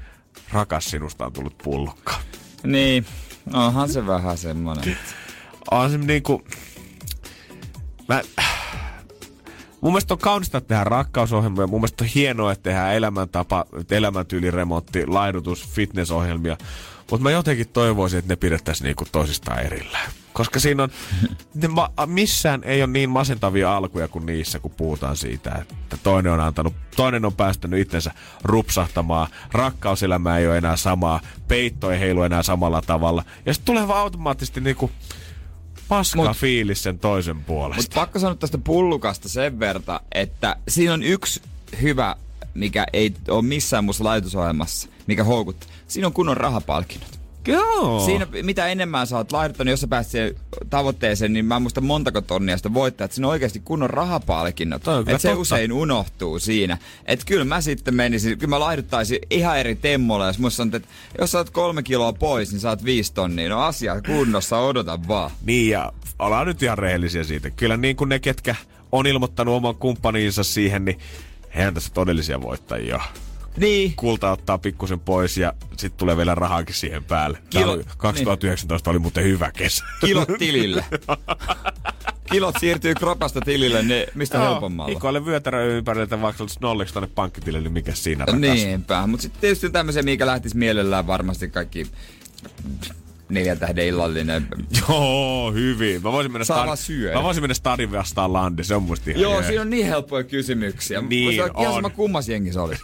Rakas sinusta on tullut pullukka. niin, onhan se vähän semmonen. On se niinku... Mä... Mun mielestä on kaunista, tehdään rakkausohjelmia. Mun mielestä on hienoa, että tehdään elämäntapa, elämäntyyliremontti, laidutus, fitnessohjelmia. Mutta mä jotenkin toivoisin, että ne pidettäisiin niinku toisistaan erillään. Koska siinä on, [laughs] ne ma- missään ei ole niin masentavia alkuja kuin niissä, kun puhutaan siitä, että toinen on antanut, toinen on päästänyt itsensä rupsahtamaan, rakkauselämä ei ole enää samaa, peitto ei heilu enää samalla tavalla. Ja sitten tulee vaan automaattisesti niinku paska Mut- fiilis sen toisen puolesta. Mutta pakko sanoa tästä pullukasta sen verta, että siinä on yksi hyvä, mikä ei ole missään muussa laitosohjelmassa, mikä houkuttaa. Siinä on kunnon rahapalkinnot. Joo. Siinä, mitä enemmän sä oot laittanut, jos sä pääset siihen tavoitteeseen, niin mä muista montako tonnia sitä voittaa, että siinä on oikeasti kunnon rahapalkinnot. Toi on kyllä Et se totta. usein unohtuu siinä. Että kyllä mä sitten menisin, kyllä mä laihduttaisin ihan eri temmolla, jos musta sanotaan, että jos sä oot kolme kiloa pois, niin saat viisi tonnia. No asia kunnossa, odota vaan. Niin ja ollaan nyt ihan rehellisiä siitä. Kyllä niin kuin ne, ketkä on ilmoittanut oman kumppaniinsa siihen, niin hehän tässä todellisia voittajia. Niin. Kulta ottaa pikkusen pois ja sitten tulee vielä rahaakin siihen päälle. Kilo- oli, 2019 oli muuten hyvä kesä. Kilot tilille. [laughs] kilot siirtyy kropasta tilille, niin mistä helpommalla. Hikoille vyötärö ympäriltä vaikka nolliksi tonne pankkitilille, niin mikä siinä rakas. Niinpä, mutta sitten tietysti tämmöisiä, mikä lähtisi mielellään varmasti kaikki neljän tähden illallinen. Joo, hyvin. Mä voisin mennä, syödä. mä voisin mennä stadin vastaan landi, se on musta ihan Joo, jees. siinä on niin helppoja kysymyksiä. Niin Voisi olla ihan on. sama kummas jengi se olisi.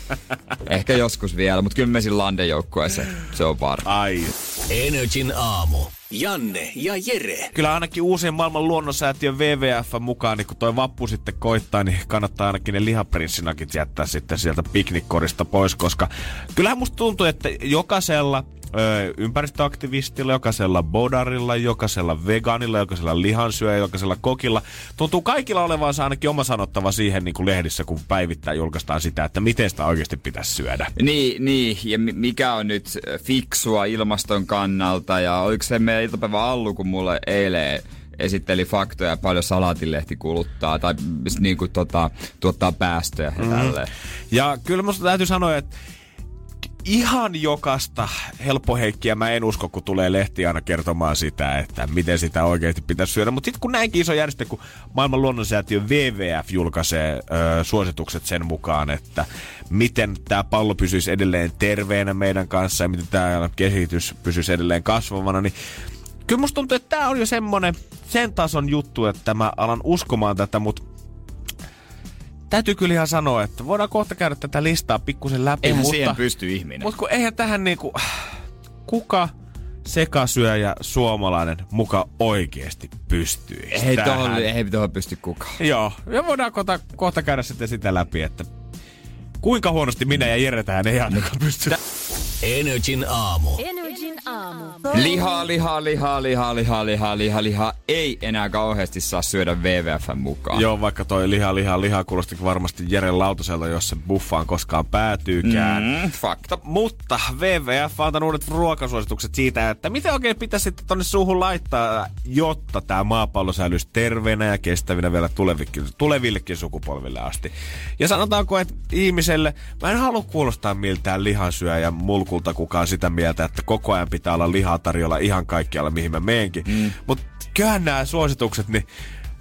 [laughs] Ehkä joskus vielä, mutta kyllä me siinä Landen joukkueeseen. Se on varma. Ai. Energin aamu. Janne ja Jere. Kyllä ainakin uusien maailman luonnonsäätiön WWF mukaan, niin kun toi vappu sitten koittaa, niin kannattaa ainakin ne lihaprinssinakit jättää sitten sieltä piknikkorista pois, koska kyllähän musta tuntuu, että jokaisella ympäristöaktivistilla, jokaisella bodarilla, jokaisella vegaanilla, jokaisella lihansyöjä, jokaisella kokilla. Tuntuu kaikilla olevansa ainakin oma sanottava siihen niin kuin lehdissä, kun päivittäin julkaistaan sitä, että miten sitä oikeasti pitäisi syödä. Niin, niin, ja mi- mikä on nyt fiksua ilmaston kannalta, ja oliko se meidän iltapäivä Allu, kun mulle eilen esitteli faktoja, paljon salaatilehti kuluttaa, tai niin kuin tota, tuottaa päästöjä ja tälleen. Ja kyllä musta täytyy sanoa, että ihan jokasta helppoheikkiä mä en usko, kun tulee lehti aina kertomaan sitä, että miten sitä oikeasti pitäisi syödä. Mutta sitten kun näinkin iso järjestö, kun maailman luonnonsäätiö WWF julkaisee ö, suositukset sen mukaan, että miten tämä pallo pysyisi edelleen terveenä meidän kanssa ja miten tämä kehitys pysyisi edelleen kasvavana, niin kyllä musta tuntuu, että tämä on jo semmonen sen tason juttu, että mä alan uskomaan tätä, mutta täytyy kyllä ihan sanoa, että voidaan kohta käydä tätä listaa pikkusen läpi, Eihän mutta, siihen pysty ihminen. mutta kun eihän tähän niinku, kuka sekasyöjä suomalainen muka oikeesti pystyisi ei tähän? tohon, ei tohon pysty kukaan. Joo, ja voidaan kohta, kohta käydä sitten sitä läpi, että kuinka huonosti minä ja Jere tähän ei ainakaan pysty. Energin aamu. Energin aamu. Lihaa, lihaa, lihaa, lihaa, lihaa, lihaa, lihaa, lihaa. Ei enää kauheasti saa syödä WWFn mukaan. Joo, vaikka toi liha, liha, liha kuulosti varmasti Jere Lautaselta, jos se buffaan koskaan päätyykään. Mm, fakta. Mutta WWF on antanut uudet ruokasuositukset siitä, että mitä oikein pitäisi sitten tonne suuhun laittaa, jotta tämä maapallo säilyisi terveenä ja kestävinä vielä tulevillekin, tulevillekin sukupolville asti. Ja sanotaanko, että ihmiselle, mä en halua kuulostaa miltään lihansyöjä mulkulta kukaan sitä mieltä, että koko ajan pitää olla lihaa tarjolla ihan kaikkialla, mihin mä meenkin. Mm. Mutta kyllähän nämä suositukset, niin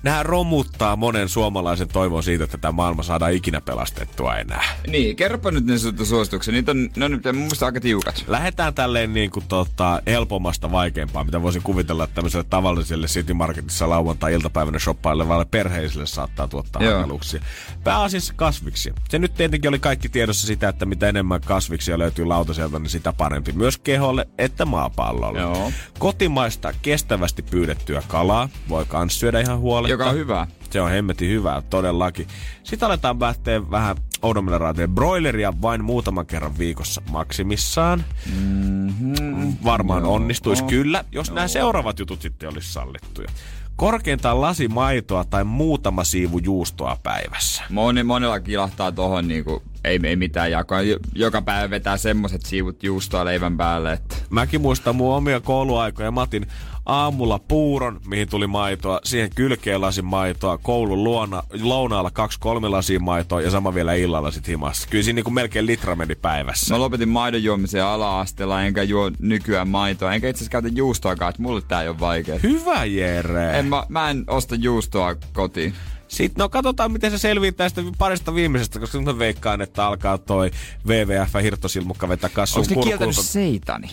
nämä romuttaa monen suomalaisen toivon siitä, että tämä maailma saadaan ikinä pelastettua enää. Niin, kerropa nyt ne su- suositukset. Niitä on, ne on nyt mun mielestä aika tiukat. Lähdetään tälleen niin kuin tota, helpommasta vaikeampaan, mitä voisin kuvitella, että tämmöiselle tavalliselle City Marketissa lauantai-iltapäivänä shoppailevalle perheisille saattaa tuottaa hankaluuksia. Pääasiassa kasviksia. Se nyt tietenkin oli kaikki tiedossa sitä, että mitä enemmän kasviksia löytyy lautaselta, niin sitä parempi myös keholle että maapallolle. Joo. Kotimaista kestävästi pyydettyä kalaa voi kans syödä ihan huoletta. Joka on hyvä. Se on hemmetin hyvää, todellakin. Sitten aletaan lähteä vähän oudommille raiteille. Broileria vain muutaman kerran viikossa maksimissaan. Mm-hmm. Varmaan Joo. onnistuisi kyllä, jos nämä seuraavat jutut sitten olisi sallittuja. Korkeintaan lasi maitoa tai muutama siivu juustoa päivässä. Moni, monella kilahtaa tohon niinku, ei, ei mitään jakoa. Jo- Joka päivä vetää semmoset siivut juustoa leivän päälle, että Mäkin muistan mun omia kouluaikoja. Mä otin aamulla puuron, mihin tuli maitoa, siihen kylkeen lasin maitoa, koulun luona, lounaalla kaksi kolme lasia maitoa ja sama vielä illalla sit himassa. Kyllä siinä niinku melkein litra meni päivässä. Mä lopetin maidon juomisen ala-asteella, enkä juo nykyään maitoa, enkä itse asiassa käytä juustoakaan, että mulle tää ei ole vaikea. Hyvä Jere! En mä, mä en osta juustoa kotiin. Sitten no katsotaan, miten se selviää tästä parista viimeisestä, koska nyt mä veikkaan, että alkaa toi WWF hirttosilmukka vetää kassuun Onko ne kieltänyt seitani?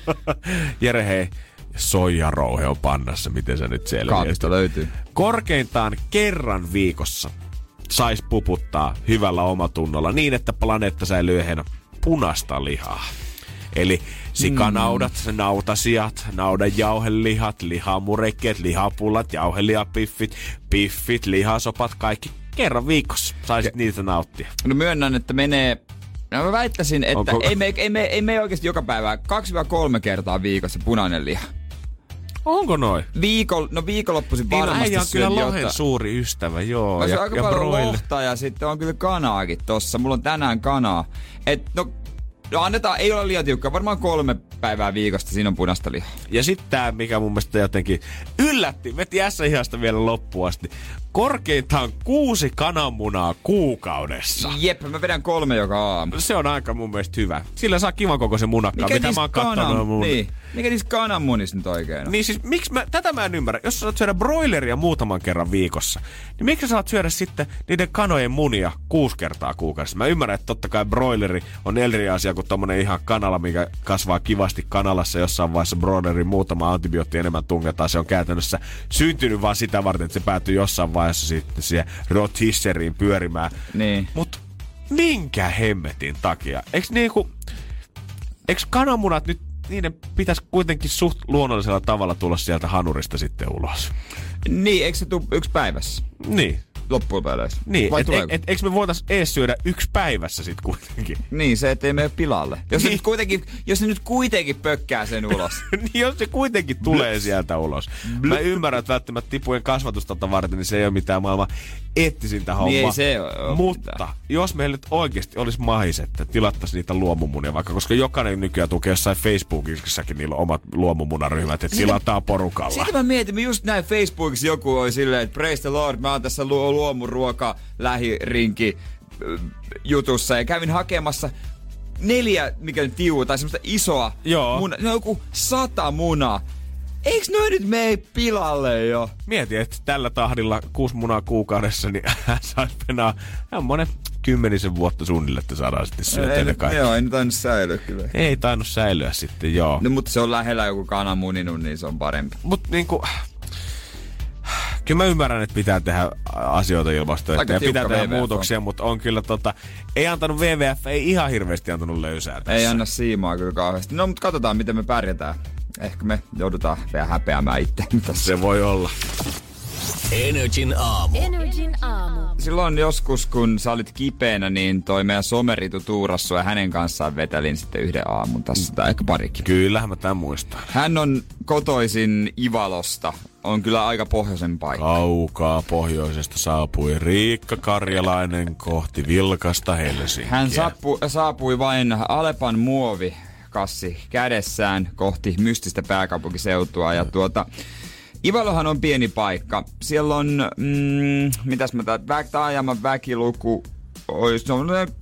[laughs] Jere hei, soijarouhe on pannassa, miten se nyt selviää. Kaapista löytyy. Korkeintaan kerran viikossa sais puputtaa hyvällä omatunnolla niin, että planeetta säilyy ehjänä punasta lihaa. Eli sikanaudat, Mm. nautasijat, naudan jauhelihat, lihamurekkeet, lihapullat, jauhelihapiffit, piffit, lihasopat, kaikki kerran viikossa saisit niitä nauttia. No myönnän, että menee... No mä väittäisin, että Onko- ei me, ei, me, ei me oikeasti joka päivä, 2-3 kertaa viikossa punainen liha. Onko noin? Viikon, no viikonloppuisin Niin, varmasti äijä on kyllä syön lohen suuri ystävä, joo. Mä syön aika paljon broiler. lohta ja sitten on kyllä kanaakin tossa. Mulla on tänään kanaa. Et no, no annetaan, ei ole liian tiukkaa, varmaan kolme päivää viikosta, siinä on punaista lihaa. Ja sitten tämä, mikä mun mielestä jotenkin yllätti, veti S-ihasta vielä loppuun asti. Korkeintaan kuusi kananmunaa kuukaudessa. Jep, mä vedän kolme joka aamu. Se on aika mun mielestä hyvä. Sillä saa kivan koko se munakka, mitä niistä mä oon kattonut. kanan- Mun... Niin. Mikä niissä kananmunissa nyt oikein on? Niin siis, miksi mä, tätä mä en ymmärrä. Jos sä saat syödä broileria muutaman kerran viikossa, niin miksi sä saat syödä sitten niiden kanojen munia kuusi kertaa kuukaudessa? Mä ymmärrän, että totta kai broileri on eri asia kuin tommonen ihan kanala, mikä kasvaa kivasti kanalassa jossain vaiheessa broilerin muutama antibiootti enemmän tungetaan. Se on käytännössä syntynyt vaan sitä varten, että se päätyy jossain vaiheessa sitten siihen rotisseriin pyörimään. Niin. Mut minkä hemmetin takia? Eiks niinku... Eiks kananmunat nyt, niiden pitäisi kuitenkin suht luonnollisella tavalla tulla sieltä hanurista sitten ulos? Niin, eikö se tule yksi päivässä? Niin. Loppupeleissä. Niin, Vai et, et, tuleeko? et, eikö me voitais ees syödä yksi päivässä sit kuitenkin? [laughs] Niin, se ettei mene pilalle. Jos, Niin. niin. nyt kuitenkin, jos ne nyt kuitenkin pökkää sen ulos. [laughs] niin jos se kuitenkin tulee sieltä ulos. Mä ymmärrän, että välttämättä tipujen kasvatustata varten, niin se ei ole mitään maailman eettisintä hommaa. Niin ei se Mutta mitään. jos meillä nyt oikeasti olisi mahis, että tilattaisiin niitä luomumunia vaikka, koska jokainen nykyään tukee jossain Facebookissakin niillä on omat luomumunaryhmät, että tilataan porukalla. Sitten mä mietin, just näin Facebookissa joku oli silleen, että praise the Lord, mä oon tässä lu- luomuruoka lähirinki äh, jutussa ja kävin hakemassa neljä, mikä nyt tiu, tai semmoista isoa Joo. munaa. Ne on joku sata munaa. Eiks noin nyt mene pilalle jo? Mieti, että tällä tahdilla kuusi munaa kuukaudessa, niin [laughs] saisi penaa monen kymmenisen vuotta suunnilleen, että saadaan sitten syötyä ei, ne kaikki. joo, ei nyt aina säilyä kyllä. Ei tainnut säilyä sitten, joo. No, mutta se on lähellä joku kana muninut, niin se on parempi. Mut niinku... Kyllä mä ymmärrän, että pitää tehdä asioita ilmastoa Aika ja pitää tehdä WWF on. muutoksia, mutta on kyllä tota... Ei antanut WWF, ei ihan hirveästi antanut löysää tässä. Ei anna siimaa kyllä kauheasti. No, mutta katsotaan, miten me pärjätään. Ehkä me joudutaan vielä häpeämään itse tässä. Se voi olla. Energin aamu. Energin aamu. Silloin joskus, kun sä olit kipeänä, niin toi meidän someritu tuurassu ja hänen kanssaan vetelin sitten yhden aamun tässä, tai ehkä parikin. Kyllähän mä tämän muistan. Hän on kotoisin Ivalosta. On kyllä aika pohjoisen paikka. Kaukaa pohjoisesta saapui Riikka Karjalainen kohti vilkasta Helsinkiä. Hän saapu, saapui vain Alepan muovikassi kädessään kohti mystistä pääkaupunkiseutua. Ja tuota, Ivalohan on pieni paikka. Siellä on, mm, mitäs mä tää, vä, taajaman väkiluku, olisi, no,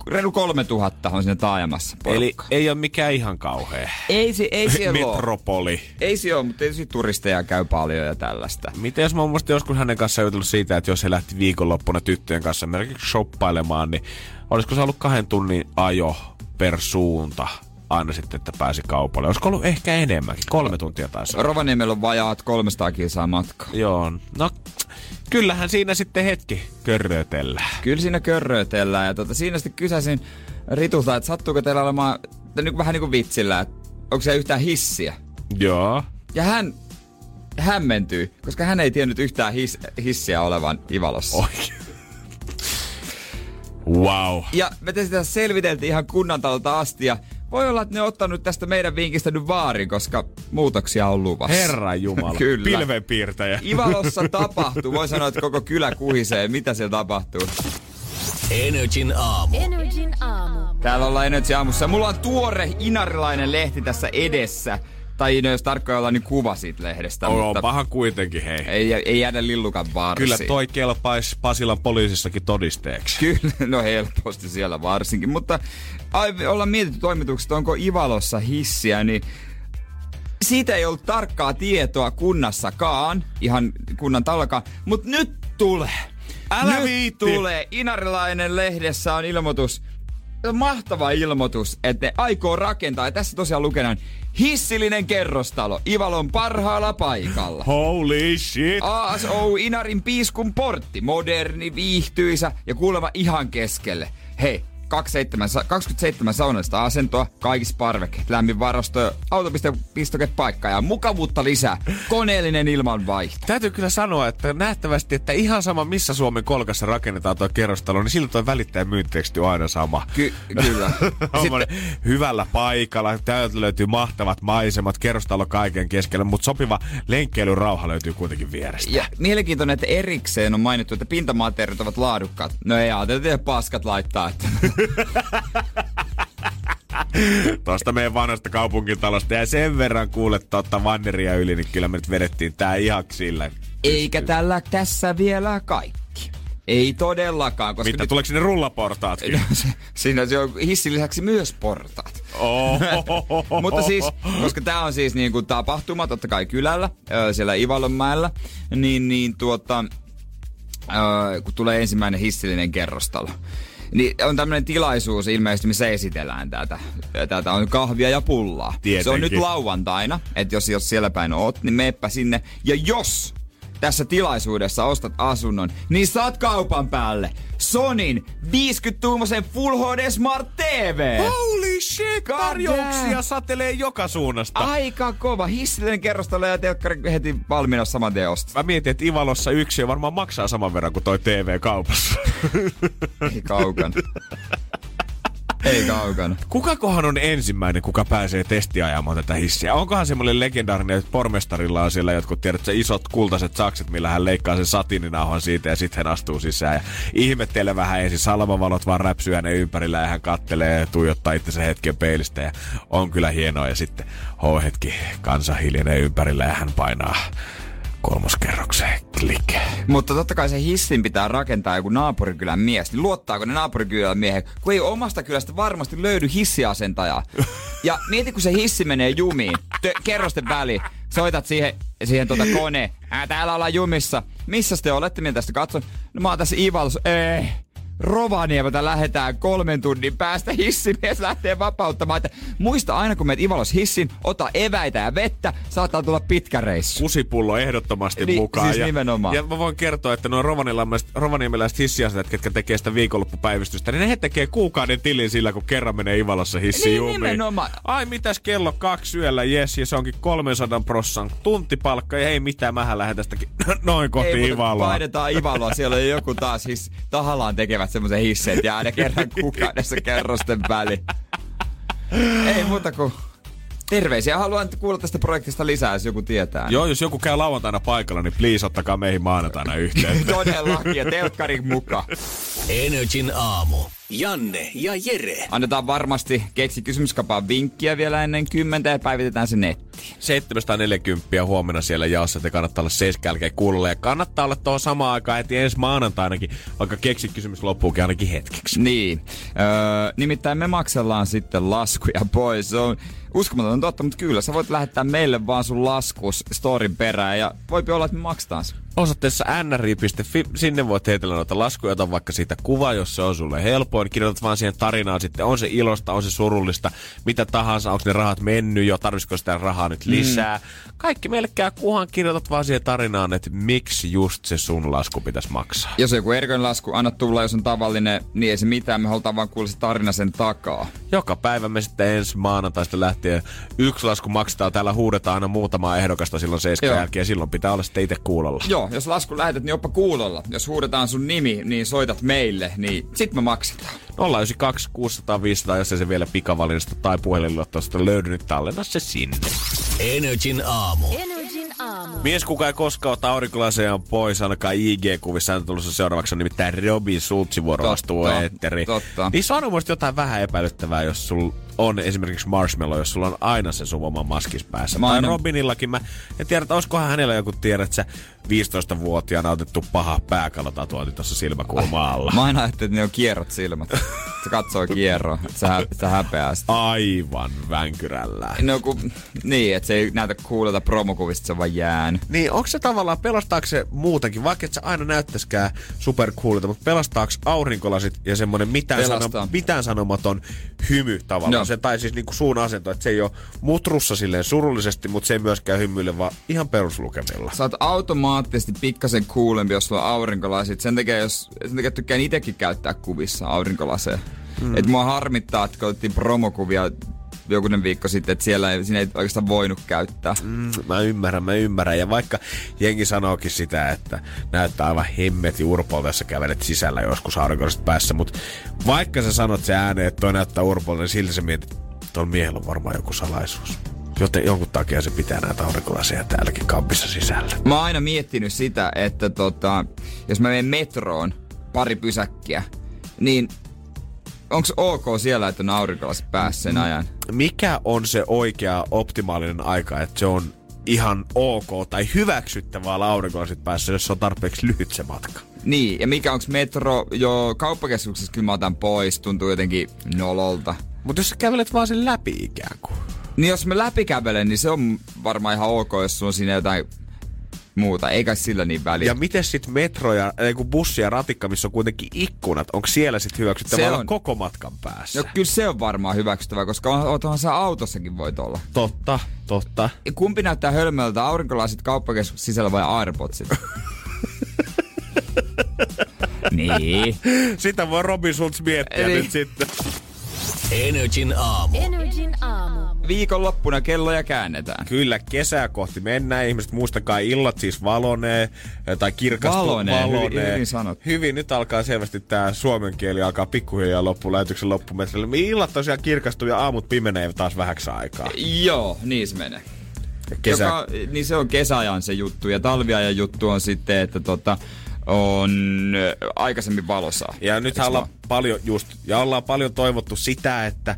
reilu 3000 on siinä taajamassa Eli porukkaa. ei ole mikään ihan kauhea. ei, se, ei siellä ole. Metropoli. Ei se ole, mutta tietysti turisteja käy paljon ja tällaista. Miten jos mä oon joskus hänen kanssaan jutellut siitä, että jos he lähti viikonloppuna tyttöjen kanssa esimerkiksi shoppailemaan, niin olisiko se ollut kahden tunnin ajo per suunta aina sitten, että pääsi kaupalle. Olisiko ollut ehkä enemmänkin? Kolme tuntia taisi olla. Rovaniemellä on vajaat 300 kilsaa matkaa. Joo, no kyllähän siinä sitten hetki körrötellään. Kyllä siinä körröitellään ja tota, siinä sitten kysäsin Ritulta, että sattuuko teillä olemaan niin vähän niin kuin vitsillä, että onko se yhtään hissiä? Joo. Ja hän hämmentyi, koska hän ei tiennyt yhtään his, hissiä olevan Ivalossa. Oikein. Wow. Ja me sitä selviteltiin ihan kunnantalolta asti ja voi olla, että ne on ottanut tästä meidän vinkistä nyt vaarin, koska muutoksia on luvassa. Herra Jumala. [laughs] Kyllä. Pilvenpiirtäjä. [laughs] Ivalossa tapahtuu. Voi sanoa, että koko kylä kuhisee. Mitä siellä tapahtuu? Energin aamu. Energin aamu. Täällä ollaan Energy aamussa. Mulla on tuore inarilainen lehti tässä edessä. Tai no, jos tarkkoja ollaan, niin kuva siitä lehdestä. On, mutta paha kuitenkin, hei. ei, ei jäädä lillukan varsiin. Kyllä toi kelpaisi Pasilan poliisissakin todisteeksi. Kyllä, [laughs] no helposti siellä varsinkin. Mutta ai, ollaan mietitty toimituksesta, onko Ivalossa hissiä, niin siitä ei ollut tarkkaa tietoa kunnassakaan, ihan kunnan tallakaan, mutta nyt tulee. Älä nyt viitti. tulee. Inarilainen lehdessä on ilmoitus, mahtava ilmoitus, että ne aikoo rakentaa, ja tässä tosiaan lukenaan, hissillinen kerrostalo Ivalon parhaalla paikalla. Holy shit. ASO Inarin piiskun portti. Moderni, viihtyisä ja kuulema ihan keskelle. Hei, 27, sa- 27 saunallista asentoa, kaikissa parvekkeet, lämmin varasto, autopistokepaikka ja mukavuutta lisää. Koneellinen ilmanvaihto. Täytyy kyllä sanoa, että nähtävästi, että ihan sama missä Suomen kolkassa rakennetaan tuo kerrostalo, niin silloin tuo välittäjän myyntiteksti on aina sama. Ky- kyllä. [laughs] Sitten, hyvällä paikalla, täältä löytyy mahtavat maisemat, kerrostalo kaiken keskellä, mutta sopiva lenkkeilyrauha löytyy kuitenkin vierestä. Ja mielenkiintoinen, että erikseen on mainittu, että pintamateriaalit ovat laadukkaat. No ei ajatella, että paskat laittaa. Että Tuosta meidän vanhasta kaupunkitalosta ja sen verran kuulet totta vanneria yli, niin kyllä me nyt vedettiin tää ihan sillä. Eikä tällä tässä vielä kaikki. Ei todellakaan, koska Mitä, nyt, tuleeko sinne rullaportaat? No, se, siinä on hissin lisäksi myös portaat. Oh. [laughs] Mutta siis, koska tämä on siis niin kuin tapahtuma, totta kai kylällä, siellä Ivalonmäellä, niin, niin tuota, kun tulee ensimmäinen hissillinen kerrostalo. Niin on tämmöinen tilaisuus ilmeisesti, missä esitellään tätä. Tätä on kahvia ja pullaa. Tietenkin. Se on nyt lauantaina, että jos, jos siellä päin oot, niin meppä sinne. Ja jos tässä tilaisuudessa ostat asunnon, niin saat kaupan päälle Sonin 50-tuumaisen Full HD Smart TV. Holy shit, God tarjouksia damn. satelee joka suunnasta. Aika kova. Hissillinen kerrostalo ja telkkari heti valmiina saman tien ostaa. Mä mietin, että Ivalossa yksi varmaan maksaa saman verran kuin toi TV kaupassa. Ei kaukana. Ei kaukana. Kukakohan on ensimmäinen, kuka pääsee testiajamaan tätä hissiä? Onkohan semmoinen legendaarinen, että pormestarilla on siellä jotkut, tiedät, se isot kultaiset sakset, millä hän leikkaa sen satiininauhan siitä ja sitten hän astuu sisään ja ihmettelee vähän ensin. Salmavalot vaan räpsyy hänen ympärillä ja hän kattelee ja tuijottaa itsensä hetken peilistä ja on kyllä hienoa. Ja sitten ho-hetki, kansa hiljenee ympärillä ja hän painaa kolmoskerrokseen. Klik. Mutta totta kai se hissin pitää rakentaa joku naapurikylän mies. Niin luottaako ne naapurikylän miehen, kun ei omasta kylästä varmasti löydy hissiasentajaa. Ja mieti, kun se hissi menee jumiin, tö- kerrosten väliin. Soitat siihen, siihen tuota koneen. Ää, täällä ollaan jumissa. Missä te olette? Minä tästä katson. No mä oon tässä Ivalossa. Ei. Rovaniemeltä lähetään kolmen tunnin päästä hissimies lähtee vapauttamaan. Että muista aina kun menet Ivalos hissin, ota eväitä ja vettä, saattaa tulla pitkä reissu. kusipullo ehdottomasti Niin, mukaan. siis ja, nimenomaan. Ja mä voin kertoa, että nuo rovaniemeläiset, hissiasetat, ketkä tekee sitä viikonloppupäivystystä, niin he tekee kuukauden tilin sillä, kun kerran menee Ivalossa hissi Niin, jumiin. nimenomaan. Ai mitäs kello kaksi yöllä, jes, ja se onkin 300 prossan tuntipalkka, ja ei mitään, mähän lähden tästäkin [laughs] noin kohti Ei, Ivaloa. Painetaan Ivaloa, siellä on joku taas siis tahallaan tekevät semmoisen hissen, että jää ne kerran kuukaudessa kerrosten väli. Ei muuta kuin terveisiä. Haluan kuulla tästä projektista lisää, jos joku tietää. Joo, jos joku käy lauantaina paikalla, niin please ottakaa meihin maanantaina yhteyttä. [laughs] Todellakin, ja telkkarin mukaan. Energin aamu. Janne ja Jere. Annetaan varmasti keksi kysymyskapaan vinkkiä vielä ennen kymmentä ja päivitetään se nettiin. 740 huomenna siellä jaossa, että kannattaa olla seiskä jälkeen kuulolla. Ja kannattaa olla tuohon samaan aikaan heti ensi maanantainakin, vaikka keksi kysymys loppuukin ainakin hetkeksi. Niin. Öö, nimittäin me maksellaan sitten laskuja pois. Se on uskomaton totta, mutta kyllä sä voit lähettää meille vaan sun laskus storin perään ja voipi olla, että me maksetaan se. Osoitteessa nri.fi, sinne voit heitellä noita laskuja, ota vaikka siitä kuva, jos se on sulle helpoin. Kirjoitat vaan siihen tarinaan sitten, on se ilosta, on se surullista, mitä tahansa, onko ne rahat mennyt jo, tarvitsisiko sitä rahaa nyt lisää. Mm. Kaikki käy, kuhan kirjoitat vaan siihen tarinaan, että miksi just se sun lasku pitäisi maksaa. Jos on joku erikoinen lasku, anna tulla, jos on tavallinen, niin ei se mitään. Me halutaan vaan kuulla se tarina sen takaa. Joka päivä me sitten ensi maanantaista lähtien yksi lasku maksetaan. Täällä huudetaan aina muutamaa ehdokasta silloin seiskan jälkeen. Silloin pitää olla sitten itse kuulolla. Joo, jos lasku lähetät, niin oppa kuulolla. Jos huudetaan sun nimi, niin soitat meille, niin sit me maksetaan. 092 600 500, jos ei se vielä pikavalinnasta tai puhelinluottosta löydy, niin tallenna se sinne. Energin aamu. Energin aamu. Mies, kuka ei koskaan ota aurinkolasejaan pois, ainakaan IG-kuvissa on tulossa seuraavaksi, on nimittäin Robin Schultzin vuoro vastuu Totta, eetteri. totta. Niin mielestä jotain vähän epäilyttävää, jos sul on esimerkiksi Marshmallow, jos sulla on aina se sun oma maskis päässä. Mä tai Robinillakin mä en tiedä, että olisikohan hänellä joku tiedät sä 15-vuotiaana otettu paha pääkalotatuointi tuossa silmäkulma alla. Mä aina ajattelin, että ne on kierrot silmät. Se katsoo kierroa, että se, hä- se häpeää sitä. Aivan vänkyrällä. No kun, niin, että se ei näytä kuulelta promokuvista, se on vaan jäänyt. Niin, onko se tavallaan, pelastaako se muutenkin, vaikka et sä aina näyttäisikään supercoolilta, mutta pelastaako aurinkolasit ja semmoinen mitään, Pelastaa. sano, mitään sanomaton hymy tavallaan? No. Se, tai siis niinku suun asento, että se ei ole mutrussa silleen surullisesti, mutta se ei myöskään hymyile, vaan ihan peruslukemilla. Sä oot automaattisesti pikkasen kuulempi, jos sulla on aurinkolasit. Sen takia, jos, sen takia tykkään itekin käyttää kuvissa aurinkolaseja. Mm. Et mua harmittaa, että kun otettiin promokuvia jokunen viikko sitten, että siellä ei, siinä ei oikeastaan voinut käyttää. Mm, mä ymmärrän, mä ymmärrän. Ja vaikka jengi sanookin sitä, että näyttää aivan hemmeti urpolta, jos sä kävelet sisällä joskus aurinkolasit päässä, mutta vaikka sä sanot se ääneen, että toi näyttää urpolta, niin silti sä mietit, että tuolla miehellä on varmaan joku salaisuus. Joten jonkun takia se pitää näitä aurinkolaseja täälläkin kampissa sisällä. Mä oon aina miettinyt sitä, että tota, jos mä menen metroon pari pysäkkiä, niin onko ok siellä, että on aurinkolasit päässä sen ajan? Mikä on se oikea optimaalinen aika, että se on ihan ok tai hyväksyttävää olla aurinkolasit päässä, jos se on tarpeeksi lyhyt se matka? Niin, ja mikä onko metro, jo kauppakeskuksessa kyllä mä otan pois, tuntuu jotenkin nololta. Mutta jos sä kävelet vaan sen läpi ikään kuin. Niin jos mä läpi kävelen, niin se on varmaan ihan ok, jos sulla on siinä jotain muuta. Eikä sillä niin väliä. Ja miten sitten metro ja kun bussi ja ratikka, missä on kuitenkin ikkunat, onko siellä sitten hyväksyttävää Se olla on. koko matkan päässä? No kyllä se on varmaan hyväksyttävää, koska on- oothan sä autossakin voit olla. Totta, totta. Kumpi näyttää hölmöltä, aurinkolasit kauppakeskuksen sisällä vai Airpodsit? [laughs] niin. Sitä voi Robin Schultz miettiä Eli- nyt sitten. Energin aamu. Energin aamu. Viikonloppuna kelloja käännetään. Kyllä, kesää kohti mennään. Ihmiset, muistakaa, illat siis valonee, eh, tai kirkastuu Valonee, hyvin- valonee. hyvin sanottu. Hyvin, nyt alkaa selvästi tämä suomen kieli alkaa pikkuhiljaa loppu lähetyksen loppumetrillä. Illat tosiaan kirkastuu ja aamut pimenee taas vähäksi aikaa. Joo, niin se menee. Kesä, Joka, niin se on kesäajan se juttu ja talviajan juttu on sitten, että tota, on ö, aikaisemmin valossa. Ja nyt ollaan paljon just, ja ollaan paljon toivottu sitä, että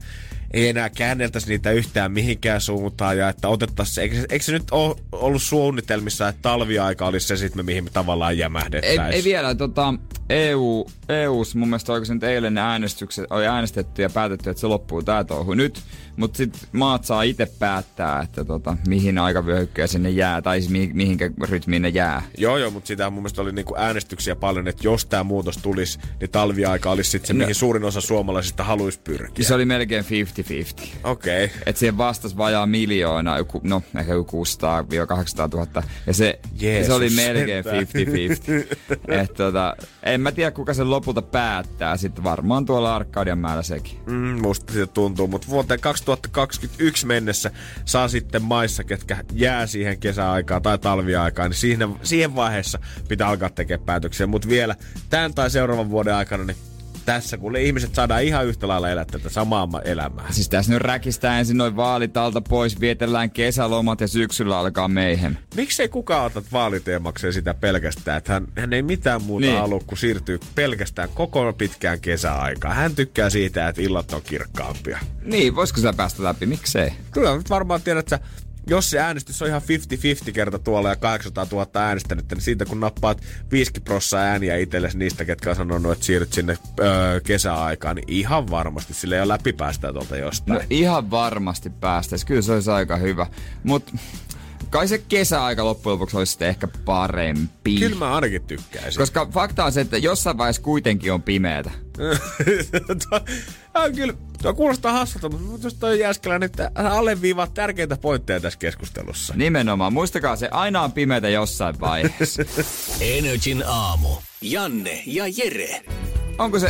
ei enää käänneltäisi niitä yhtään mihinkään suuntaan ja että otettaisiin se. Eikö, eikö se nyt ole ollut suunnitelmissa, että talviaika olisi se sitten, mihin me tavallaan Ei, jämähdettäisiin? ei vielä, tota, EU, EUs mun mielestä oikein nyt eilen ne äänestykset oli äänestetty ja päätetty, että se loppuu tää touhu nyt. Mutta sitten maat saa itse päättää, että tota, mihin aikavyöhykkeeseen ne jää, tai siis mi, mihinkä rytmiin ne jää. Joo, joo, mutta sitä mun mielestä oli niinku äänestyksiä paljon, että jos tämä muutos tulisi, niin talviaika olisi sitten se, No. mihin suurin osa suomalaisista haluaisi pyrkiä. Se oli melkein 50-50. Okei. Okay. Että siihen vastasi vajaa miljoona, joku, no ehkä joku 600-800 000. Ja se, Jeesus se oli melkein sentään. 50-50. Et tota, en mä tiedä kuka sen lopulta päättää. Sitten varmaan tuolla Arkadianmäellä sekin. Mm, musta siitä tuntuu, mutta vuoteen 2021 mennessä saa sitten maissa, ketkä jää siihen kesäaikaan tai talviaikaan, niin siihen, siihen vaiheessa pitää alkaa tekemään päätöksiä. Mutta vielä tämän tai seuraavan vuoden aikana, niin tässä kun ihmiset saadaan ihan yhtä lailla elää tätä samaa ma- elämää. Siis tässä nyt räkistää ensin noin vaalit alta pois, vietellään kesälomat ja syksyllä alkaa meihin. Miksei kukaan ota vaaliteemakseen sitä pelkästään, että hän, hän ei mitään muuta Niin. niin. halua kuin siirtyy pelkästään koko pitkään kesäaikaan. Hän tykkää siitä, että illat on kirkkaampia. Niin, voisiko sitä päästä läpi? Miksei? Kyllä nyt varmaan tiedät, että jos se äänestys on ihan 50-50 kerta tuolla ja 800 000 äänestänyt, niin siitä kun nappaat 50 prossaa ääniä itsellesi niistä, ketkä on sanonut, että siirryt sinne öö, kesäaikaan, niin ihan varmasti sille ei ole läpi päästään tuolta jostain. No ihan varmasti päästäis. Kyllä se olisi aika hyvä. Mut kai se kesäaika loppujen lopuksi olisi sitten ehkä parempi. Kyllä mä ainakin tykkäisin. Koska fakta on se, että jossain vaiheessa kuitenkin on pimeätä. [laughs] Tuo- Ah, kyllä, tuo kuulostaa hassulta, mutta jos toi että hän alleviivaa tärkeitä pointteja tässä keskustelussa. Nimenomaan. Muistakaa se, aina on pimeätä jossain vaiheessa. [laughs] Energin aamu. Janne ja Jere. Onko se...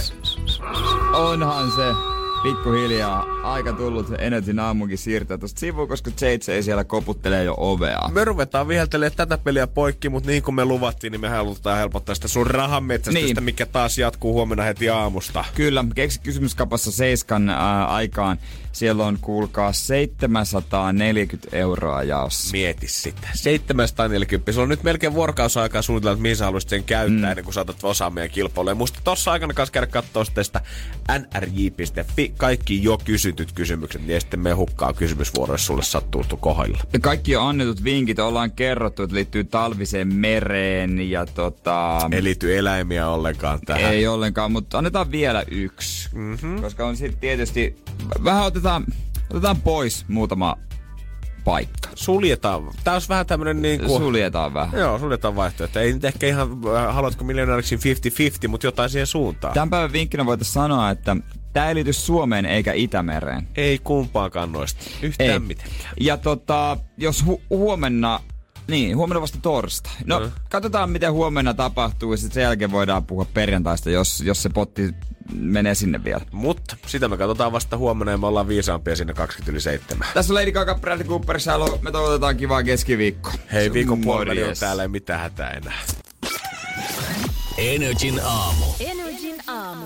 Onhan se pikkuhiljaa aika tullut Energyn aamunkin siirtää tuosta sivuun, koska JJ ei siellä koputtelee jo ovea. Me ruvetaan viheltelemään tätä peliä poikki, mutta niin kuin me luvattiin, niin me halutaan helpottaa sitä sun rahanmetsästystä, Niin. niin. mikä taas jatkuu huomenna heti aamusta. Kyllä, keksi kysymyskapassa Seiskan ää, aikaan. Siellä on, kuulkaa, 740 euroa jaossa. Mieti sitä. 740. Sulla on nyt melkein vuorokausaikaa suunnitella, että mihin sä haluaisit sen käyttää, mm. ennen kuin saatat osaa meidän kilpailuja. Musta tossa aikana kanssa käydä katsoa sitä nrj.fi. Kaikki jo kysytyt kysymykset, niin sitten me hukkaa kysymysvuoro, jos sulle sattuu kohdilla. Ja kaikki on annetut vinkit ollaan kerrottu, että liittyy talviseen mereen ja tota... Ei liity eläimiä ollenkaan tähän. Ei ollenkaan, mutta annetaan vielä yksi. Mm-hmm. Koska on sitten tietysti... Vähän otetaan, otetaan pois muutama paikka. Suljetaan. Tää olisi vähän tämmönen niin kuin... Suljetaan vähän. Joo, suljetaan vaihtoehto. Ei nyt ehkä ihan, äh, haluatko miljonääriksi 50-50, mutta jotain siihen suuntaan. Tämän päivän vinkkinä voitaisiin sanoa, että tämä ei liity Suomeen eikä Itämereen. Ei kumpaakaan noista. Yhtään Ei. mitenkään. Ja tota, jos hu- huomenna, niin huomenna vasta torstai. No, Mm. katsotaan miten huomenna tapahtuu ja sitten sen jälkeen voidaan puhua perjantaista, jos, jos se potti menee sinne vielä. Mutta sitä me katsotaan vasta huomenna ja me ollaan viisaampia sinne 20 yli 7. Tässä on Lady Gaga, Bradley Cooper, Shallow. Me toivotetaan kivaa keskiviikkoa. Hei, viikon puoliväli on täällä, ei mitään hätää enää. Energin aamu. Energin aamu.